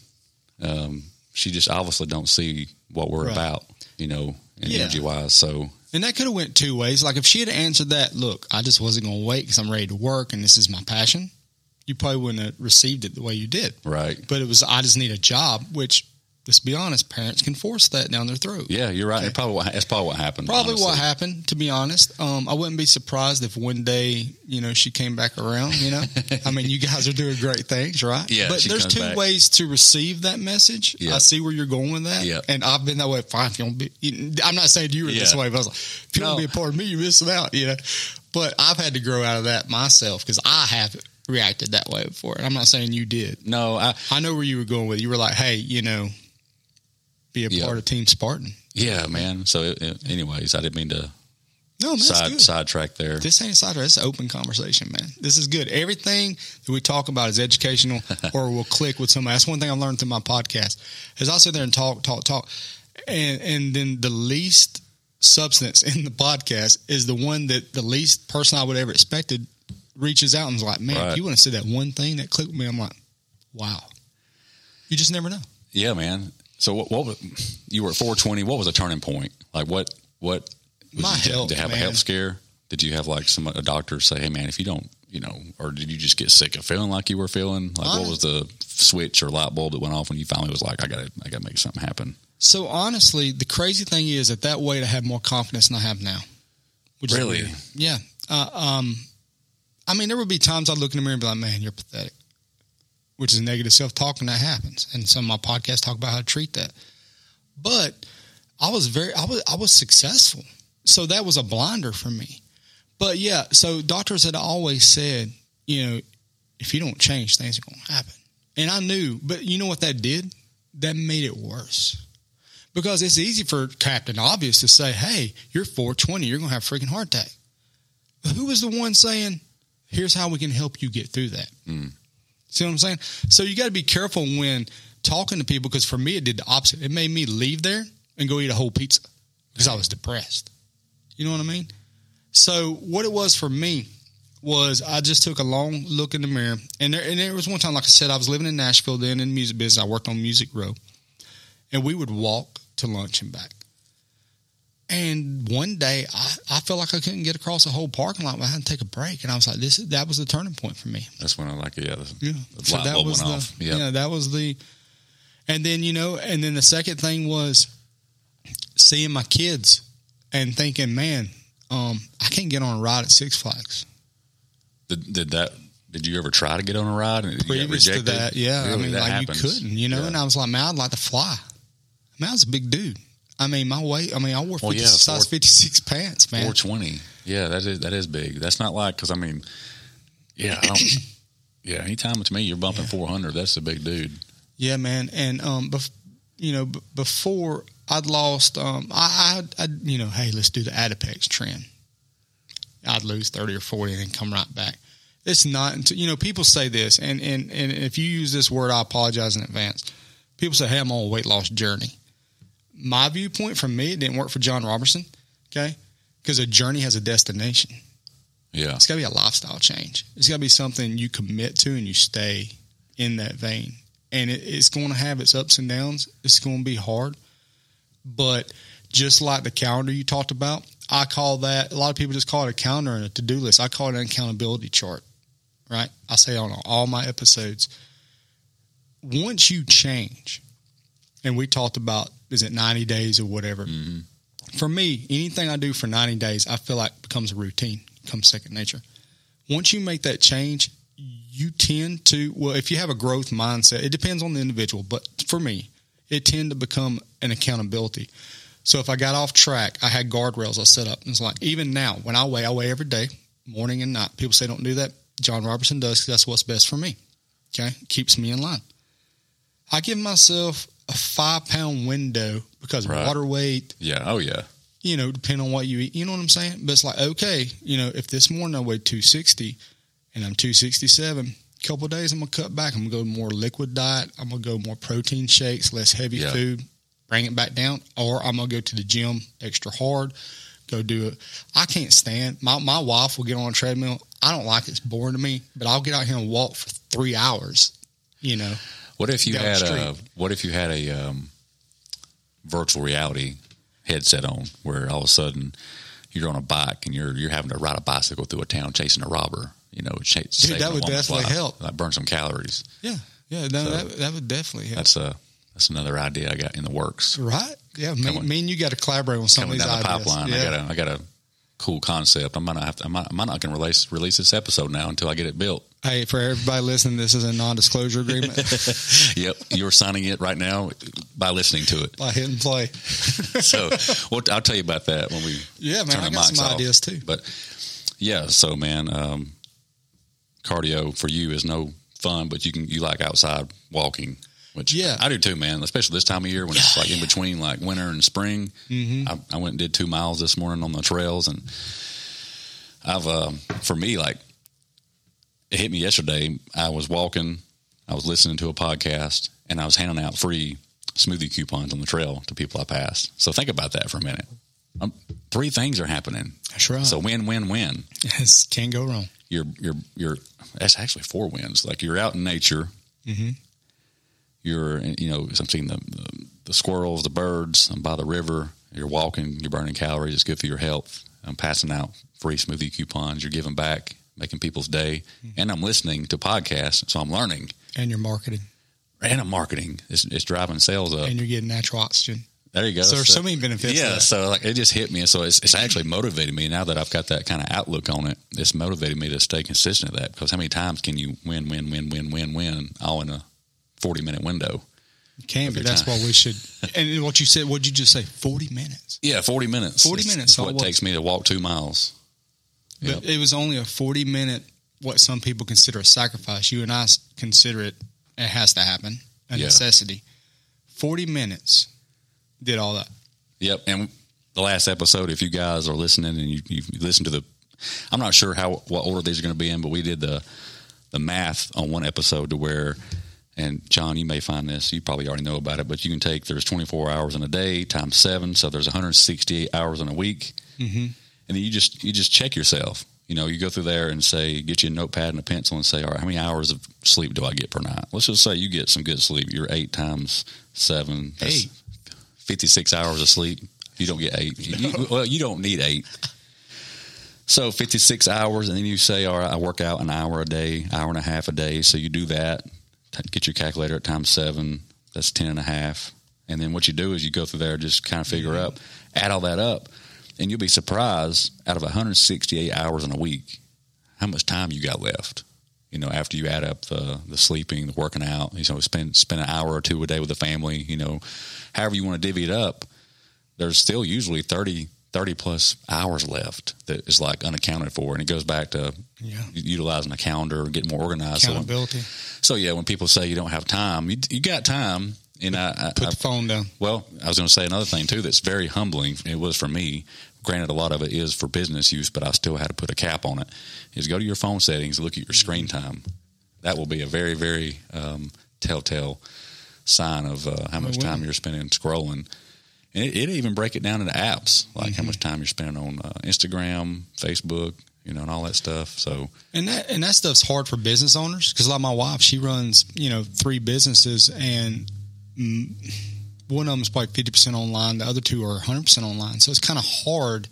B: um, she just obviously don't see what we're
A: Right.
B: about, you know,
A: Yeah.
B: energy wise. So
A: And that could have went two ways. Like if she had answered that, look, I just wasn't going to wait because I'm ready to work and this is my passion. You probably wouldn't have received it the way you did.
B: right,
A: But it was I just need a job, which let's be honest, parents can force that down their throat.
B: yeah, you're right.
A: Okay.
B: It probably that's probably what happened.
A: Probably what happened, to be honest. Um, I wouldn't be surprised if one day, you know, she came back around, you know. I mean, you guys are doing great things, right?
B: Yeah,
A: But there's two
B: back.
A: ways to receive that message.
B: Yeah.
A: I see where you're going with that.
B: Yeah.
A: And I've been that way. Fine, if you don't be, I'm not saying you were this way, but I was like, if you
B: No.
A: don't be a part of me, you're missing out, you know. But I've had to grow out of that myself because I have reacted that way before. And I'm not saying you did.
B: No, I
A: I know where you were going with it. You were like, hey, you know, be a
B: Yeah.
A: part of Team Spartan.
B: yeah, man. So it, it- anyways, I didn't mean to
A: No, man,
B: side sidetrack there.
A: This ain't side It's open conversation, man. This is good. Everything that we talk about is educational, [laughs] or we'll click with somebody. That's one thing I learned through my podcast. Is I'll sit there and talk, talk, talk, and and then the least substance in the podcast is the one that the least person I would ever expected reaches out and is like, "Man,
B: Right.
A: you want to say that one thing that clicked with me?" I'm like, "Wow." You just never know.
B: Yeah, man. So what, what was, you were at 420? What was a turning point? Like what, what,
A: My health,
B: did you have a health scare? Did you have like some, a doctor say, Hey man, if you don't, you know, or did you just get sick of feeling like you were feeling like what was the switch or light bulb that went off when you finally was like, I gotta, I gotta make something happen.
A: So honestly, the crazy thing is at that weight, I have more confidence than I have now.
B: Really?
A: Yeah. Uh, um, I mean, there would be times I'd look in the mirror and be like, "Man, you're pathetic," which is negative self-talk, and that happens. And some of my podcasts talk about how to treat that. But I was very, I was, I was successful, so that was a blinder for me. But yeah, so doctors had always said, you know, if you don't change, things are going to happen. And I knew, but you know what that did? That made it worse because it's easy for Captain Obvious to say, "Hey, you're 420, you're going to have a freaking heart attack." But who was the one saying, "Here's how we can help you get through that"?
B: Mm.
A: See what I'm saying? So you got to be careful when talking to people because for me it did the opposite. It made me leave there and go eat a whole pizza because I was depressed. You know what I mean? So what it was for me was I just took a long look in the mirror, and there, and there was one time, like I said, I was living in Nashville then in the music business. I worked on Music Row, and we would walk to lunch and back. And one day, I, I felt like I couldn't get across the whole parking lot. I had to take a break, and I was like, "This that was the turning point for me."
B: That's when I like, yeah, the,
A: Yeah,
B: the
A: so that was the
B: off. Yeah.
A: yeah, that was the, and then you know, and then the second thing was seeing my kids and thinking, man, um, I can't get on a ride at Six Flags.
B: Did, did that, did you ever try to get on a ride and
A: Previous to
B: rejected?
A: that, yeah,
B: Really?
A: I mean, like
B: happens.
A: you couldn't, you know,
B: Yeah.
A: and I was like, man, I'd like to fly. Man, I was a big dude. I mean, my weight. I mean, I wore 50,
B: Well, yeah,
A: size fifty six pants, man.
B: 420. Yeah, that is that is big. That's not like because I mean, yeah, I don't. [coughs] yeah, anytime it's me, you're bumping 400. That's a big dude.
A: Yeah, man. And um, bef- you know, b- before I'd lost, um, I, I, I, you know, hey, let's do the Adipex trend. I'd lose thirty or forty and then come right back. It's not until you know people say this, and and and if you use this word, I apologize in advance. People say, "Hey, I'm on a weight loss journey." My viewpoint from me, it didn't work for John Roberson. Okay, because a journey has a destination.
B: Yeah,
A: It's got to be a lifestyle change. It's got to be something you commit to and you stay in that vein. And it, it's going to have its ups and downs. It's going to be hard, but just like the calendar you talked about. I call that a lot of people just call it a calendar and a to do list. I call it an accountability chart. Right? I say on all my episodes. Once you change, and we talked about is it 90 days or whatever. Mm-hmm. For me, anything I do for 90 days, I feel like becomes a routine, becomes second nature. Once you make that change, you tend to well, if you have a growth mindset, it depends on the individual, but for me, it tend to become an accountability. So if I got off track, I had guardrails I set up. And it's like even now, when I weigh, I weigh every day, morning and night. People say don't do that. John Roberson does 'cause that's what's best for me. Okay, keeps me in line. I give myself a five pound window because of
B: Right.
A: water weight,
B: Yeah. Oh yeah.
A: you know, depending on what you eat. You know what I'm saying? But it's like, okay, you know, if this morning I weighed 260 and I'm 267, a couple of days I'm going to cut back. I'm going to go more liquid diet. I'm going to go more protein shakes, less heavy
B: Yeah.
A: food, bring it back down. Or I'm going to go to the gym extra hard, go do it. I can't stand, my, my wife will get on a treadmill. I don't like it. It's boring to me, but I'll get out here and walk for three hours, you know.
B: What if you
A: the
B: had a. What if you had a um, virtual reality headset on, where all of a sudden you're on a bike and you're you're having to ride a bicycle through a town chasing a robber? You know, saving
A: that would definitely
B: life.
A: help.
B: Like burn some calories.
A: Yeah. Yeah. No,
B: So-
A: that, that would definitely help.
B: That's a that's another idea I got in the works.
A: Right? Yeah. Me,
B: Coming-
A: me and you got to collaborate on some of
B: Coming
A: these
B: down the
A: ideas.
B: pipeline,
A: Yeah.
B: I got a I got a cool concept. I might not have to. I might, I might not can release release this episode now until I get it built.
A: Hey, for everybody listening, this is a non-disclosure agreement [laughs]
B: yep, you're signing it right now by listening to it.
A: by hitting play. [laughs]
B: So, well, I'll tell you about that when we
A: Yeah, man,
B: turn
A: I
B: the
A: got
B: mics
A: some
B: off.
A: ideas too.
B: But yeah, so man, um, cardio for you is no fun, but you can you like outside walking, which
A: Yeah.
B: I do too, man. Especially this time of year when it's like in between like winter and spring.
A: Mm-hmm.
B: I, I went and did two miles this morning on the trails, and I've um, for me like it hit me yesterday. I was walking, I was listening to a podcast, and I was handing out free smoothie coupons on the trail to people I passed. So think about that for a minute. Um, three things are happening.
A: That's right.
B: So win, win, win.
A: Yes, can't go wrong.
B: You're you're you're. That's actually four wins. Like you're out in nature.
A: Mm-hmm.
B: You're you know I'm seeing the, the the squirrels, the birds. I'm by the river. You're walking. You're burning calories. It's good for your health. I'm passing out free smoothie coupons. You're giving back, making people's day,
A: Mm-hmm.
B: and I'm listening to podcasts. So I'm learning
A: And you're marketing,
B: and I'm marketing. It's, it's driving sales up.
A: and you're getting natural oxygen.
B: There you go.
A: So there's so many benefits
B: Yeah, so like it just hit me. So it's, it's actually motivated me now that I've got that kind of outlook on it. It's motivated me to stay consistent at that because how many times can you win, win, win, win, win, win all in a forty minute window?
A: You can,
B: your
A: that's
B: time.
A: why we should. And what you said, what did you just say? Forty minutes.
B: Yeah, forty minutes.
A: 40
B: It's-
A: minutes,
B: It's what it takes me to walk two miles. Yep.
A: But it was only a forty minute. What some people consider a sacrifice. You and I consider it. It has to happen. A
B: Yeah.
A: necessity. Forty minutes did all that.
B: Yep. And the last episode, if you guys are listening and you, you listen to the, I'm not sure how what order these are going to be in, but we did the the math on one episode to where, and John, you may find this, you probably already know about it, but you can take there's 24 hours in a day times seven, so there's 168 hours in a week,
A: Mm-hmm.
B: and then you just you just check yourself. You know, you go through there and say, get you a notepad and a pencil and say, all right, how many hours of sleep do I get per night? Let's just say you get some good sleep. You're eight times seven. That's
A: Eight.
B: 56 hours of sleep. You don't get eight. You- you- well, you don't need eight. So 56 hours, and then you say, all right, I work out an hour a day, hour and a half a day. So you do that, get your calculator at times seven, that's 10 and a half. And then what you do is you go through there, just kind of figure mm-hmm. up, add all that up, and you'll be surprised out of 168 hours in a week, how much time you got left. You know, after you add up the the sleeping, the working out, you know, spend spend an hour or two a day with the family. You know, however you want to divvy it up, there's still usually 30, 30 plus hours left that is like unaccounted for, and it goes back to
A: Yeah.
B: utilizing a calendar, and getting more organized. So,
A: Accountability.
B: so yeah, when people say you don't have time, you, you got time. And I, I,
A: Put the phone down.
B: well, I was going to say another thing too that's very humbling. It was for me. Granted, a lot of it is for business use, but I still had to put a cap on it. Is go to your phone settings, look at your screen time. That will be a very, very um, telltale sign of uh, how much time you're spending scrolling. And it, even break it down into apps, like how much time you're spending on uh, Instagram, Facebook, you know, and all that stuff. So
A: And that and that stuff's hard for business owners because like my wife, she runs you know three businesses, and one of them is probably fifty percent online. The other two are hundred percent online. So it's kind of hard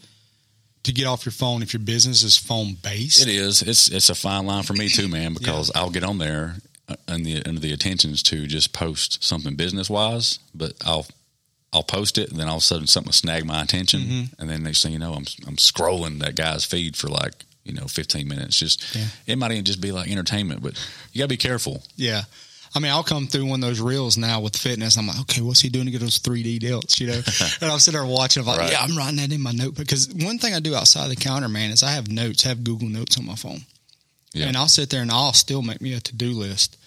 A: to get off your phone if your business is phone based.
B: It is. It's it's a fine line for me too, man. Because I'll get on there uh, and the under the intentions to just post something business wise, but I'll I'll post it and then all of a sudden something will snag my attention,
A: Mm-hmm.
B: and then next thing you know, I'm I'm scrolling that guy's feed for like you know 15 minutes. Just
A: Yeah.
B: it might even just be like entertainment, but you got to be careful.
A: Yeah. I mean, I'll come through one of those reels now with fitness. I'm like, okay, what's he doing to get those 3D delts? You know, [laughs] and I'm sitting there watching. I'm like,
B: Right.
A: yeah, I'm writing that in my notebook because one thing I do outside the counter, man, is I have notes, I have Google Notes on my phone,
B: Yeah.
A: and I'll sit there and I'll still make me a to do list.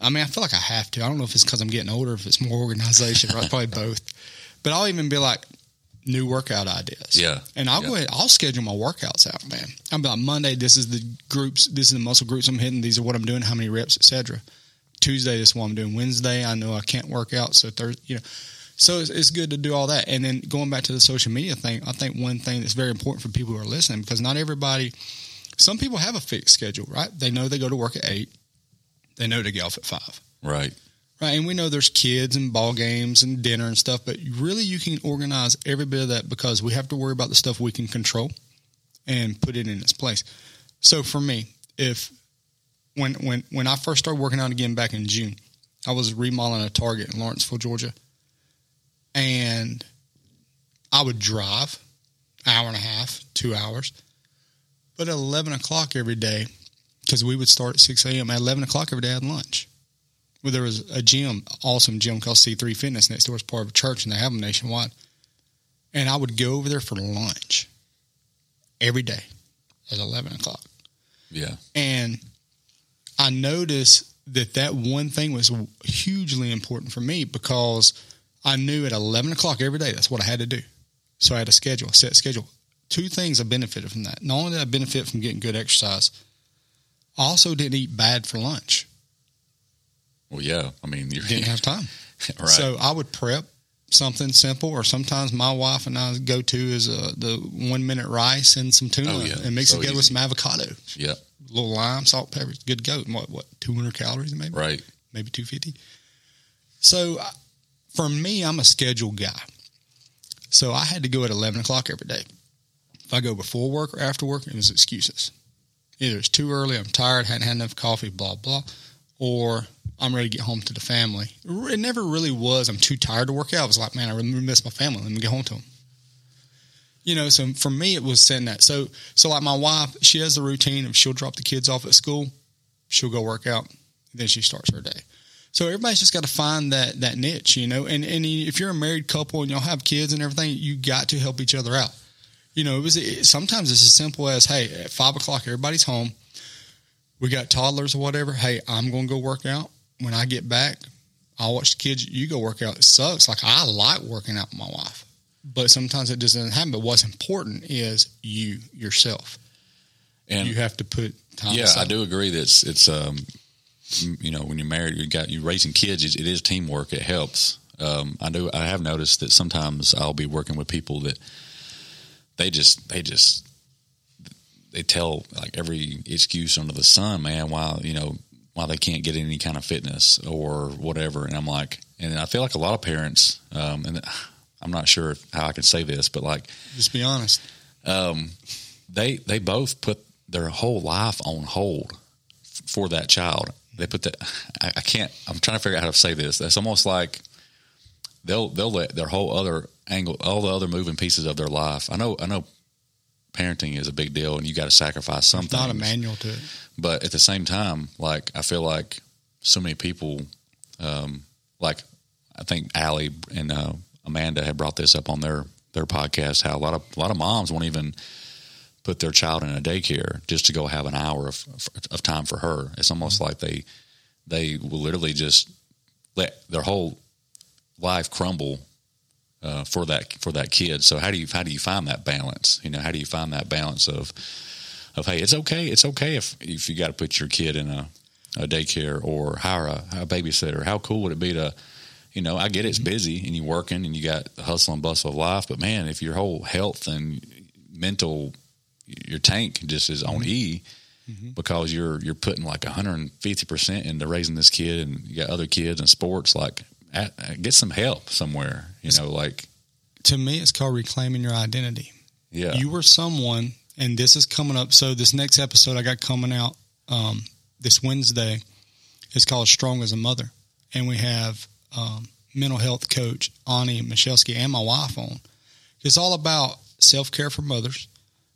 A: I mean, I feel like I have to. I don't know if it's because I'm getting older, if it's more organization, right? Probably [laughs] both. But I'll even be like, new workout ideas.
B: Yeah.
A: And I'll
B: Yeah.
A: go ahead, I'll schedule my workouts out, man. I'm like Monday, this is the groups, this is the muscle groups I'm hitting, these are what I'm doing, how many reps, etc. Tuesday, this is what I'm doing. Wednesday, I know I can't work out, so Thursday, you know. So it's, it's good to do all that. And then going back to the social media thing, I think one thing that's very important for people who are listening, because not everybody, some people have a fixed schedule, right? They know they go to work at eight, they know to get off at five.
B: Right.
A: Right, and we know there's kids and ball games and dinner and stuff, but really you can organize every bit of that because we have to worry about the stuff we can control and put it in its place. So for me, if when when when I first started working out again back in June, I was remodeling a Target in Lawrenceville, Georgia, and I would drive hour and a half, two hours, but at eleven o'clock every day, because we would start at six a.m. At eleven o'clock every day, had lunch well, there was a gym, awesome gym called C3 Fitness next door. It's part of a church, and they have them nationwide. And I would go over there for lunch every day at 11 o'clock.
B: Yeah.
A: And I noticed that that one thing was hugely important for me because I knew at 11 o'clock every day that's what I had to do. So I had a schedule, a set schedule. Two things I benefited from that. Not only did I benefit from getting good exercise, also didn't eat bad for lunch.
B: Well, yeah. I mean, you
A: Didn't have time. [laughs]
B: right.
A: So I would prep something simple, or sometimes my wife and I go to is uh, the one minute rice and some tuna,
B: Oh, yeah.
A: and mix
B: So
A: it together with some avocado,
B: yeah.
A: a little lime, salt, pepper, good goat. What what two hundred calories maybe,
B: Right.
A: maybe two fifty. So uh, for me, I'm a scheduled guy. So I had to go at eleven o'clock every day. If I go before work or after work, it was excuses. Either it's too early, I'm tired, hadn't had enough coffee, blah blah, or I'm ready to get home to the family. It never really was. I'm too tired to work out. I was like, man, I really miss my family. Let me get home to them. You know, so for me, it was setting that. So, so like my wife, she has the routine of she'll drop the kids off at school, she'll go work out, then she starts her day. So everybody's just got to find that that niche, you know. And and if you're a married couple and y'all have kids and everything, you got to help each other out. You know, it was it, sometimes it's as simple as, hey, at five o'clock, everybody's home. We got toddlers or whatever. Hey, I'm going to go work out. When I get back, I'll watch the kids. You go work out. It sucks. Like I like working out with my wife, but sometimes it just doesn't happen. But what's important is you yourself.
B: And
A: You have to put time.
B: yeah,
A: aside.
B: I do agree that it's, it's um, you know, when you're married, you got you raising kids. It, it is teamwork. It helps. Um, I do. I have noticed that sometimes I'll be working with people that they just they just they tell like every excuse under the sun, man. Why you know why they can't get any kind of fitness or whatever, and I'm like, and I feel like a lot of parents, um, and I'm not sure how I can say this, but like
A: Just be honest.
B: um, they they both put their whole life on hold f- for that child. They put that. I, I can't. I'm trying to figure out how to say this. That's almost like they'll they'll let their whole other angle, all the other moving pieces of their life. I know. I know. Parenting is a big deal, and you got to sacrifice something.
A: Not a manual to it.
B: But at the same time, like I feel like so many people, um, like I think Allie and uh, Amanda had brought this up on their their podcast. How a lot of a lot of moms won't even put their child in a daycare just to go have an hour of of time for her. It's almost like they they will literally just let their whole life crumble uh, for that for that kid. So how do you how do you find that balance? You know, how do you find that balance of of hey, it's okay, it's okay if if you got to put your kid in a, a daycare or hire a, a babysitter. How cool would it be to, you know, I get it's busy and you're working and you got the hustle and bustle of life, but man, if your whole health and mental, your tank just is on E because you're you're putting like 150 percent into raising this kid and you got other kids and sports, like at, uh, get some help somewhere. You know, like
A: To me, it's called reclaiming your identity.
B: yeah,
A: You were someone, and this is coming up. So this next episode I got coming out um, this Wednesday is called "Strong as a Mother," and we have um, mental health coach Ani Michelski and my wife on. It's all about self care for mothers,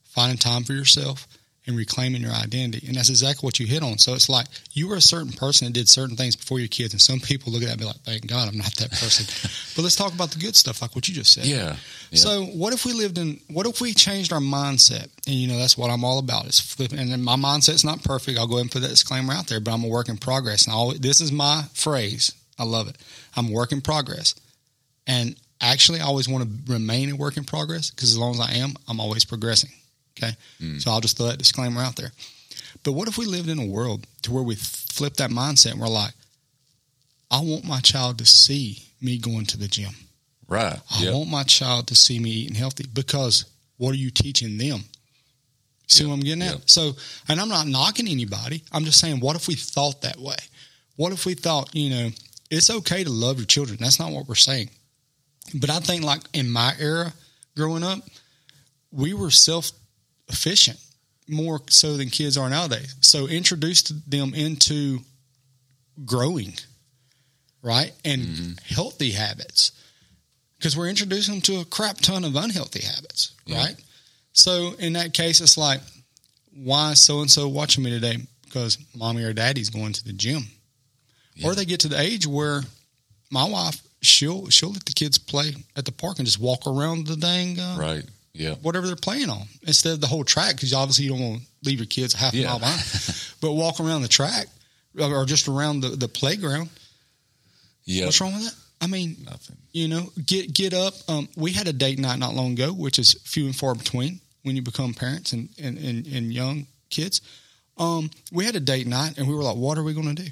A: finding time for yourself, and reclaiming your identity. And that's exactly what you hit on. So it's like you were a certain person that did certain things before your kids, and some people look at that and be like, "Thank God I'm not that person." [laughs] but let's talk about the good stuff, like what you just said.
B: yeah, yeah.
A: So what if we lived in? What if we changed our mindset? And you know that's what I'm all about is flipping. And my mindset's not perfect. I'll go ahead and put that disclaimer out there, but I'm a work in progress. And always, this is my phrase. I love it. I'm a work in progress. And actually, I always want to remain a work in progress because as long as I am, I'm always progressing. Okay, mm. so I'll just throw that disclaimer out there. But what if we lived in a world to where we flip that mindset and we're like, I want my child to see me going to the gym.
B: right.
A: I
B: Yeah,
A: want my child to see me eating healthy because what are you teaching them? See
B: Yeah.
A: what I'm getting at?
B: Yeah.
A: So, and I'm not knocking anybody. I'm just saying, what if we thought that way? What if we thought, you know, it's okay to love your children? That's not what we're saying. But I think, like in my era growing up, we were self efficient more so than kids are nowadays. So, introduce them into growing, right? And healthy habits because we're introducing them to a crap ton of unhealthy habits,
B: Yeah.
A: right? So in that case, it's like, why so and so watching me today? Because mommy or daddy's going to the gym,
B: Yeah.
A: or they get to the age where my wife she'll she'll let the kids play at the park and just walk around the dang uh,
B: right. Yeah,
A: whatever they're playing on instead of the whole track because obviously you don't want to leave your kids half a
B: Yeah.
A: mile behind, [laughs] but walk around the track or or just around the, the playground.
B: yeah.
A: What's wrong with that? I mean,
B: Nothing.
A: you know, get get up. Um, we had a date night not long ago, which is few and far between when you become parents and and, and, and young kids. Um, we had a date night, and we were like, "What are we going to do?"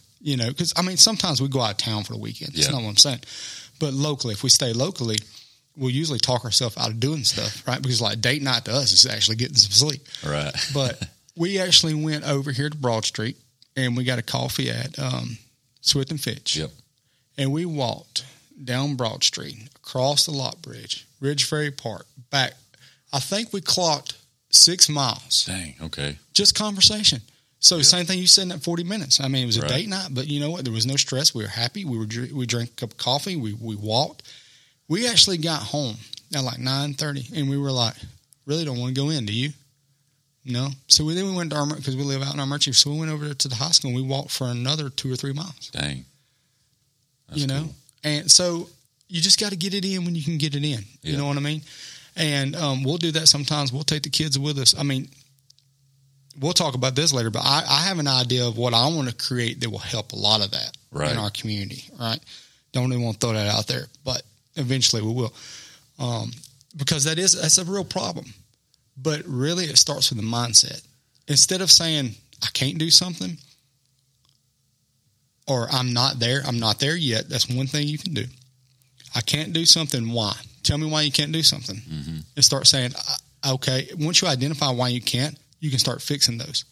A: [laughs] you know, because I mean, sometimes we go out of town for the weekend. That's
B: Yeah.
A: not what I'm saying. But locally, if we stay locally, we'll usually talk ourselves out of doing stuff, right? Because like date night to us is actually getting some sleep.
B: Right.
A: But [laughs] we actually went over here to Broad Street, and we got a coffee at um, Swift and Finch
B: Yep.
A: and we walked down Broad Street, across the Lot Bridge, Ridge Ferry Park, back. I think we clocked six miles.
B: Dang. Okay.
A: Just conversation. So same thing you said in that forty minutes. I mean, it was a
B: Right.
A: date night, but you know what? There was no stress. We were happy. We were we drank a cup of coffee. We we walked. We actually got home at like nine thirty, and we were like, really don't want to go in. Do you? No. So we, then we went to our because we live out in Armuchee. So we went over to the high school and we walked for another two or three miles
B: Dang. That's
A: you know
B: cool.
A: and so you just got to get it in when you can get it in you know what i mean and um, we'll do that sometimes we'll take the kids with us i mean we'll talk about this later but i, I have an idea of what i want to create that will help a lot of that
B: Right.
A: in our community right don't even want to throw that out there but eventually we will um, because that is that's a real problem but really it starts with the mindset instead of saying i can't do something or I'm not there. I'm not there yet. That's one thing you can do. I can't do something. Why? Tell me why you can't do something. And start saying, "Uh, okay, once you identify why you can't, you can start fixing those.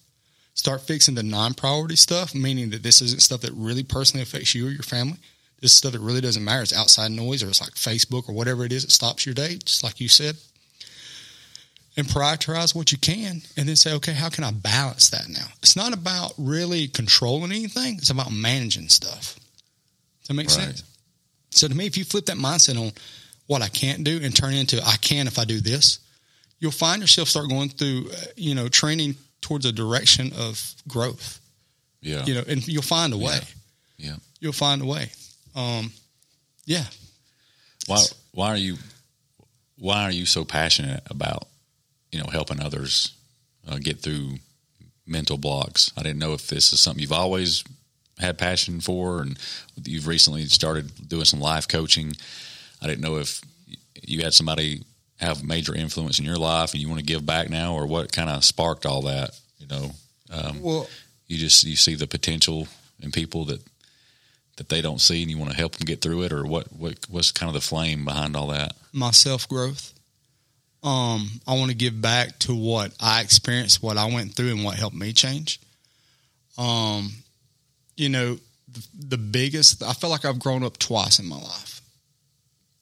A: Start fixing the non priority stuff, meaning that this isn't stuff that really personally affects you or your family. This stuff that really doesn't matter. It's outside noise or it's like Facebook or whatever it is that stops your day, just like you said. And prioritize what you can and then say, okay, how can I balance that now? It's not about really controlling anything, it's about managing stuff. Does that make
B: Right.
A: sense? So to me, if you flip that mindset on what I can't do and turn it into I can if I do this, you'll find yourself start going through, uh, you know, training towards a direction of growth.
B: Yeah.
A: You know, and you'll find a way.
B: Yeah.
A: You'll find a way. Um, yeah.
B: Why why are you why are you so passionate about you know helping others uh, get through mental blocks? I didn't know if this is something you've always had passion for, and you've recently started doing some life coaching. I didn't know if you had somebody have major influence in your life, and you want to give back now, or what kind of sparked all that. You know, um,
A: Well,
B: you just you see the potential in people that that they don't see, and you want to help them get through it, or what? What what's kind of the flame behind all that?
A: my self growth. Um, I want to give back to what I experienced, what I went through, and what helped me change. Um, you know, the, the biggest. I feel like I've grown up twice in my life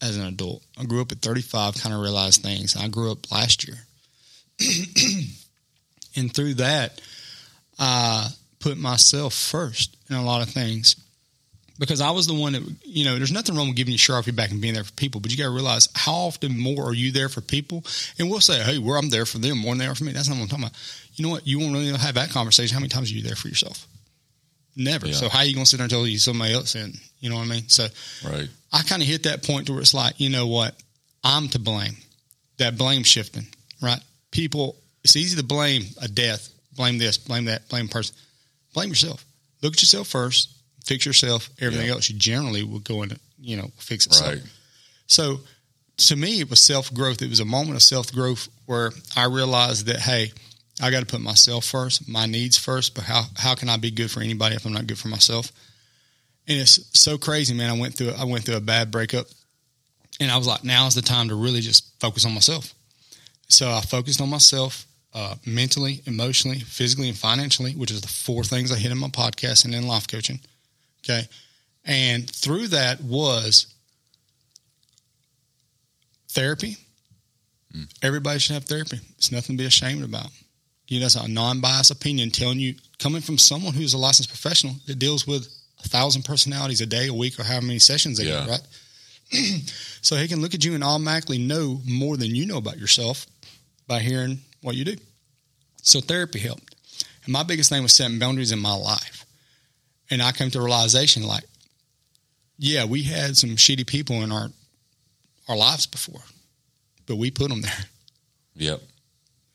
A: as an adult. I grew up at 35, kind of realized things. I grew up last year, [clears throat] and through that, I put myself first in a lot of things because I was the one that you know. There's nothing wrong with giving you sharp feedback and being there for people, but you got to realize how often more are you there for people? And we'll say, "Hey, where I'm there for them more than they are for me." That's not what I'm talking about. You know what? You won't really have that conversation. How many times are you there for yourself? Never.
B: Yeah.
A: So how are you going to sit there and tell you somebody else in? You know what I mean? So
B: Right.
A: I kind of hit that point to where it's like, you know what? I'm to blame. That blame shifting, right? People, it's easy to blame a death, blame this, blame that, blame a person. Blame yourself. Look at yourself first, fix yourself. Everything
B: Yeah.
A: else you generally will go into, you know, fix itself.
B: Right.
A: So to me, it was self growth. It was a moment of self growth where I realized that, hey, I got to put myself first, my needs first, but how, how can I be good for anybody if I'm not good for myself? And it's so crazy, man. I went through I went through a bad breakup and I was like, now is the time to really just focus on myself. So I focused on myself uh, mentally, emotionally, physically, and financially, which is the four things I hit in my podcast and in life coaching. Okay. And through that was therapy. Hmm. Everybody should have therapy. It's nothing to be ashamed about. You know, that's a non-biased opinion telling you coming from someone who's a licensed professional that deals with a thousand personalities a day, a week, or however many sessions they
B: Yeah.
A: get, right? [clears throat] so he can look at you and automatically know more than you know about yourself by hearing what you do. So therapy helped. And my biggest thing was setting boundaries in my life. And I came to realization like, yeah, we had some shitty people in our our lives before, but we put them there.
B: Yep.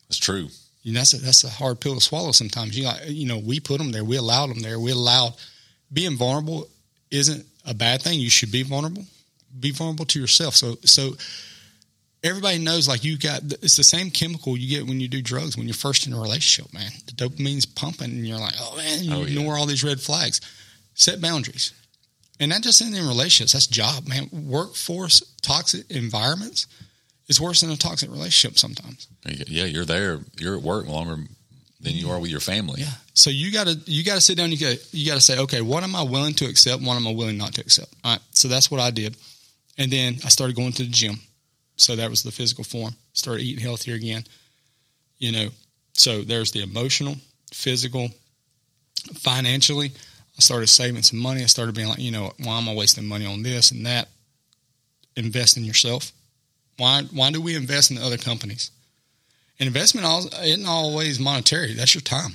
B: That's true.
A: You know, that's a, that's a hard pill to swallow sometimes. You like, you know, we put them there. We allowed them there. We allowed being vulnerable isn't a bad thing. You should be vulnerable. Be vulnerable to yourself. So, so everybody knows like you got, it's the same chemical you get when you do drugs, when you're first in a relationship, man, the dopamine's pumping and you're like, oh man, you
B: Oh, yeah.
A: ignore all these red flags, set boundaries. And not just in, in relationships, that's job, man. Workforce, toxic environments is worse than a toxic relationship sometimes.
B: Yeah, you're there. You're at work longer than you are with your family.
A: Yeah. So you got to you got to sit down. You got you got to say, okay, what am I willing to accept? What am I willing not to accept? All right. So that's what I did, and then I started going to the gym. So that was the physical form. Started eating healthier again. You know, so there's the emotional, physical, financially. I started saving some money. I started being like, you know, why am I wasting money on this and that? Invest in yourself. Why why do we invest in other companies? And investment isn't always monetary. That's your time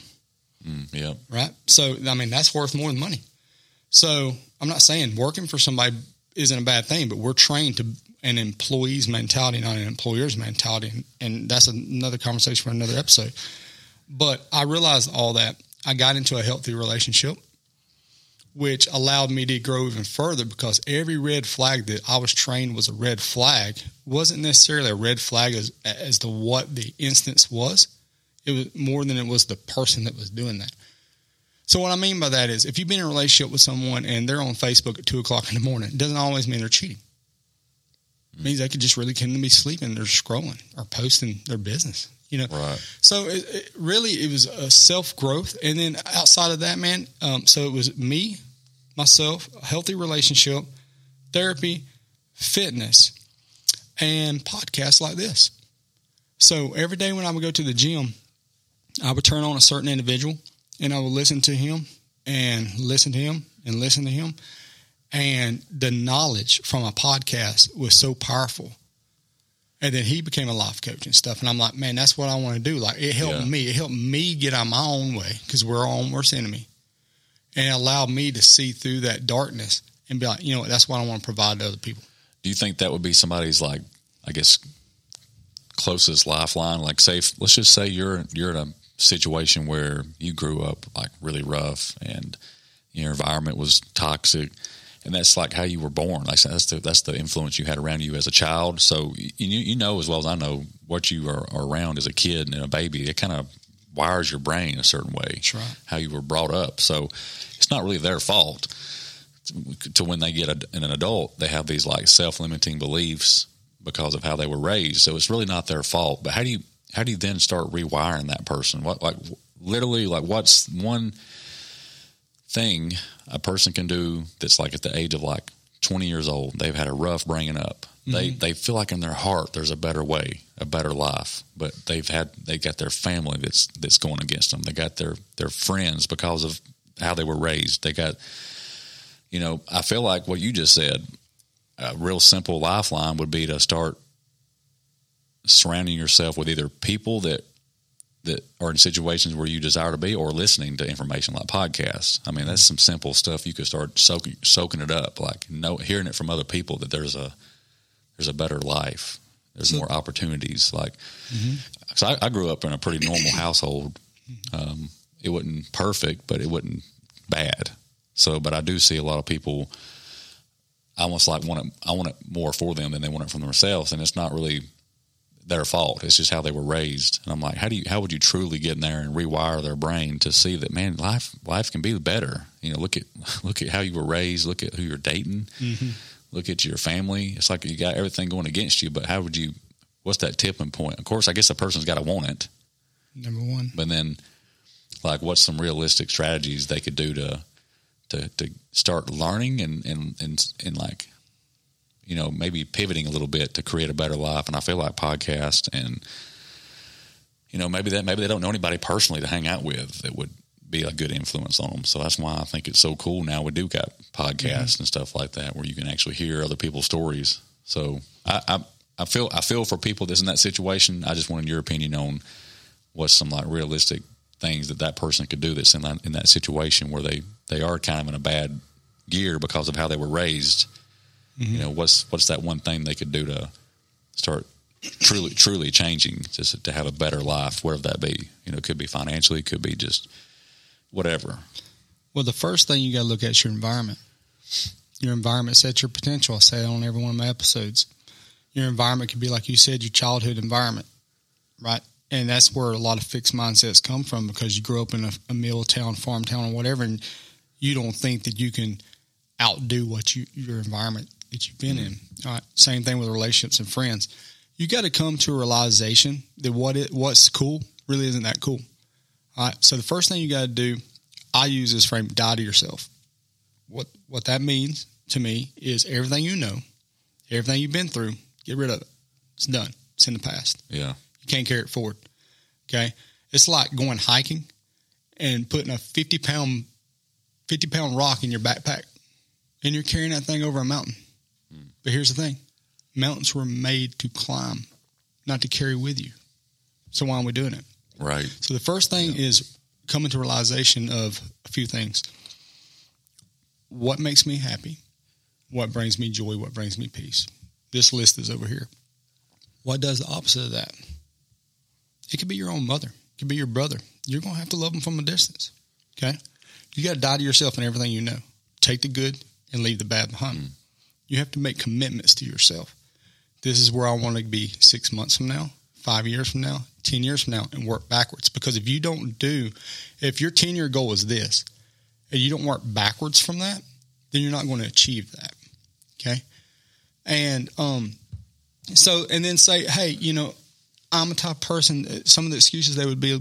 B: Mm, yep.
A: right? So, I mean, that's worth more than money. So, I'm not saying working for somebody isn't a bad thing, but we're trained to an employee's mentality, not an employer's mentality. And, and that's another conversation for another episode. But I realized all that. I got into a healthy relationship, which allowed me to grow even further because every red flag that I was trained was a red flag wasn't necessarily a red flag as, as to what the instance was. It was more than it was the person that was doing that. So what I mean by that is if you've been in a relationship with someone and they're on Facebook at two o'clock in the morning, it doesn't always mean they're cheating. Means they could just really couldn't be sleeping. They're scrolling or posting their business. You know,
B: Right.
A: so it, it really, it was a self growth, and then outside of that, man. Um, so it was me, myself, a healthy relationship, therapy, fitness, and podcasts like this. So every day when I would go to the gym, I would turn on a certain individual, and I would listen to him and listen to him and listen to him, and the knowledge from a podcast was so powerful. And then he became a life coach and stuff. And I'm like, man, that's what I want to do. Like, it helped
B: Yeah.
A: me. It helped me get out my own way because we're our own worst enemy. And it allowed me to see through that darkness and be like, you know what, that's what I want to provide to other people.
B: Do you think that would be somebody's like, I guess, closest lifeline? Like, say, if- let's just say you're you're in a situation where you grew up like really rough and your environment was toxic, and that's like how you were born. Like that's the that's the influence you had around you as a child. So you you know as well as I know what you are, are around as a kid and a baby. It kind of wires your brain a certain way.
A: That's right.
B: How you were brought up. So it's not really their fault to when they get a, an adult, they have these like self limiting beliefs because of how they were raised. So it's really not their fault. But how do you how do you then start rewiring that person? What like literally like what's one thing a person can do that's like at the age of like 20 years old. They've had a rough bringing up. They mm-hmm. they feel like in their heart there's a better way, a better life, but they've had they got their family that's that's going against them. They got their their friends because of how they were raised. They got you know, I feel like what you just said, a real simple lifeline would be to start surrounding yourself with either people that that are in situations where you desire to be or listening to information like podcasts. I mean, that's some simple stuff you could start soaking soaking it up, like know hearing it from other people that there's a there's a better life. There's more opportunities. Like, so I, I grew up in a pretty normal household. Um, it wasn't perfect, but it wasn't bad. So, but I do see a lot of people. I almost like want it. I want it more for them than they want it from themselves, and it's not really their fault. It's just how they were raised. And I'm like, how do you? How would you truly get in there and rewire their brain to see that man, life life can be better? You know, look at [laughs] look at how you were raised. Look at who you're dating. Mm-hmm. Look at your family. It's like you got everything going against you. But how would you? What's that tipping point? Of course, I guess a person's got to want it.
A: Number one.
B: But then, like, what's some realistic strategies they could do to to to start learning and and and and like, you know, maybe pivoting a little bit to create a better life. And I feel like podcast and you know maybe that maybe they don't know anybody personally to hang out with that would be a good influence on them. So that's why I think it's so cool now. We do got podcasts mm-hmm. and stuff like that where you can actually hear other people's stories. So I, I I feel I feel for people that's in that situation. I just wanted your opinion on what's some like realistic things that that person could do that's in that in that situation where they they are kind of in a bad gear because of how they were raised. You know, mm-hmm. what's what's that one thing they could do to start truly truly changing just to have a better life, whatever that be. You know, it could be financially, it could be just whatever.
A: Well, the first thing you got to look at is your environment. Your environment sets your potential. I say it on every one of my episodes. Your environment could be, like you said, your childhood environment, right? And that's where a lot of fixed mindsets come from because you grew up in a, a mill town, farm town, or whatever, and you don't think that you can outdo what you your environment that you've been in. All right. Same thing with relationships and friends. You got to come to a realization that what it what's cool really isn't that cool. All right. So the first thing you got to do, I use this frame: die to yourself. What what that means to me is everything you know, everything you've been through, get rid of it. It's done. It's in the past.
B: Yeah.
A: You can't carry it forward. Okay. It's like going hiking and putting a 50 pound, 50 pound rock in your backpack and you're carrying that thing over a mountain. But here's the thing mountains were made to climb, not to carry with you. So why are we doing it?
B: Right.
A: So the first thing is coming to realization of a few things. What makes me happy? What brings me joy? What brings me peace? This list is over here. What does the opposite of that? It could be your own mother. It could be your brother. You're going to have to love them from a distance. Okay? You got to die to yourself and everything you know. Take the good and leave the bad behind. Mm. You have to make commitments to yourself. This is where I want to be six months from now, five years from now, 10 years from now, and work backwards. Because if you don't do, if your 10 year goal is this, and you don't work backwards from that, then you're not going to achieve that. Okay. And, um, so, and then say, hey, you know, I'm a type person, some of the excuses they would be,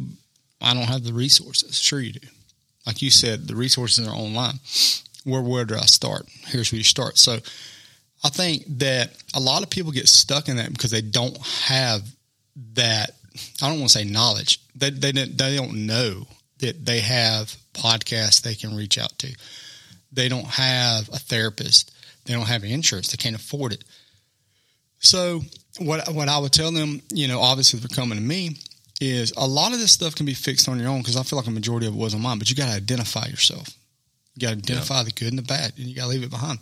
A: I don't have the resources. Sure, you do. Like you said, the resources are online. Where, where do I start? Here's where you start. So, I think that a lot of people get stuck in that because they don't have that. I don't want to say knowledge. They they don't- they don't know that they have podcasts they can reach out to. They don't have a therapist. They don't have insurance. They can't afford it. So what what I would tell them, you know, obviously if they're coming to me, is a lot of this stuff can be fixed on your own because I feel like a majority of it was on mine. But you got to identify yourself. You got to identify the good and the bad, and you got to leave it behind.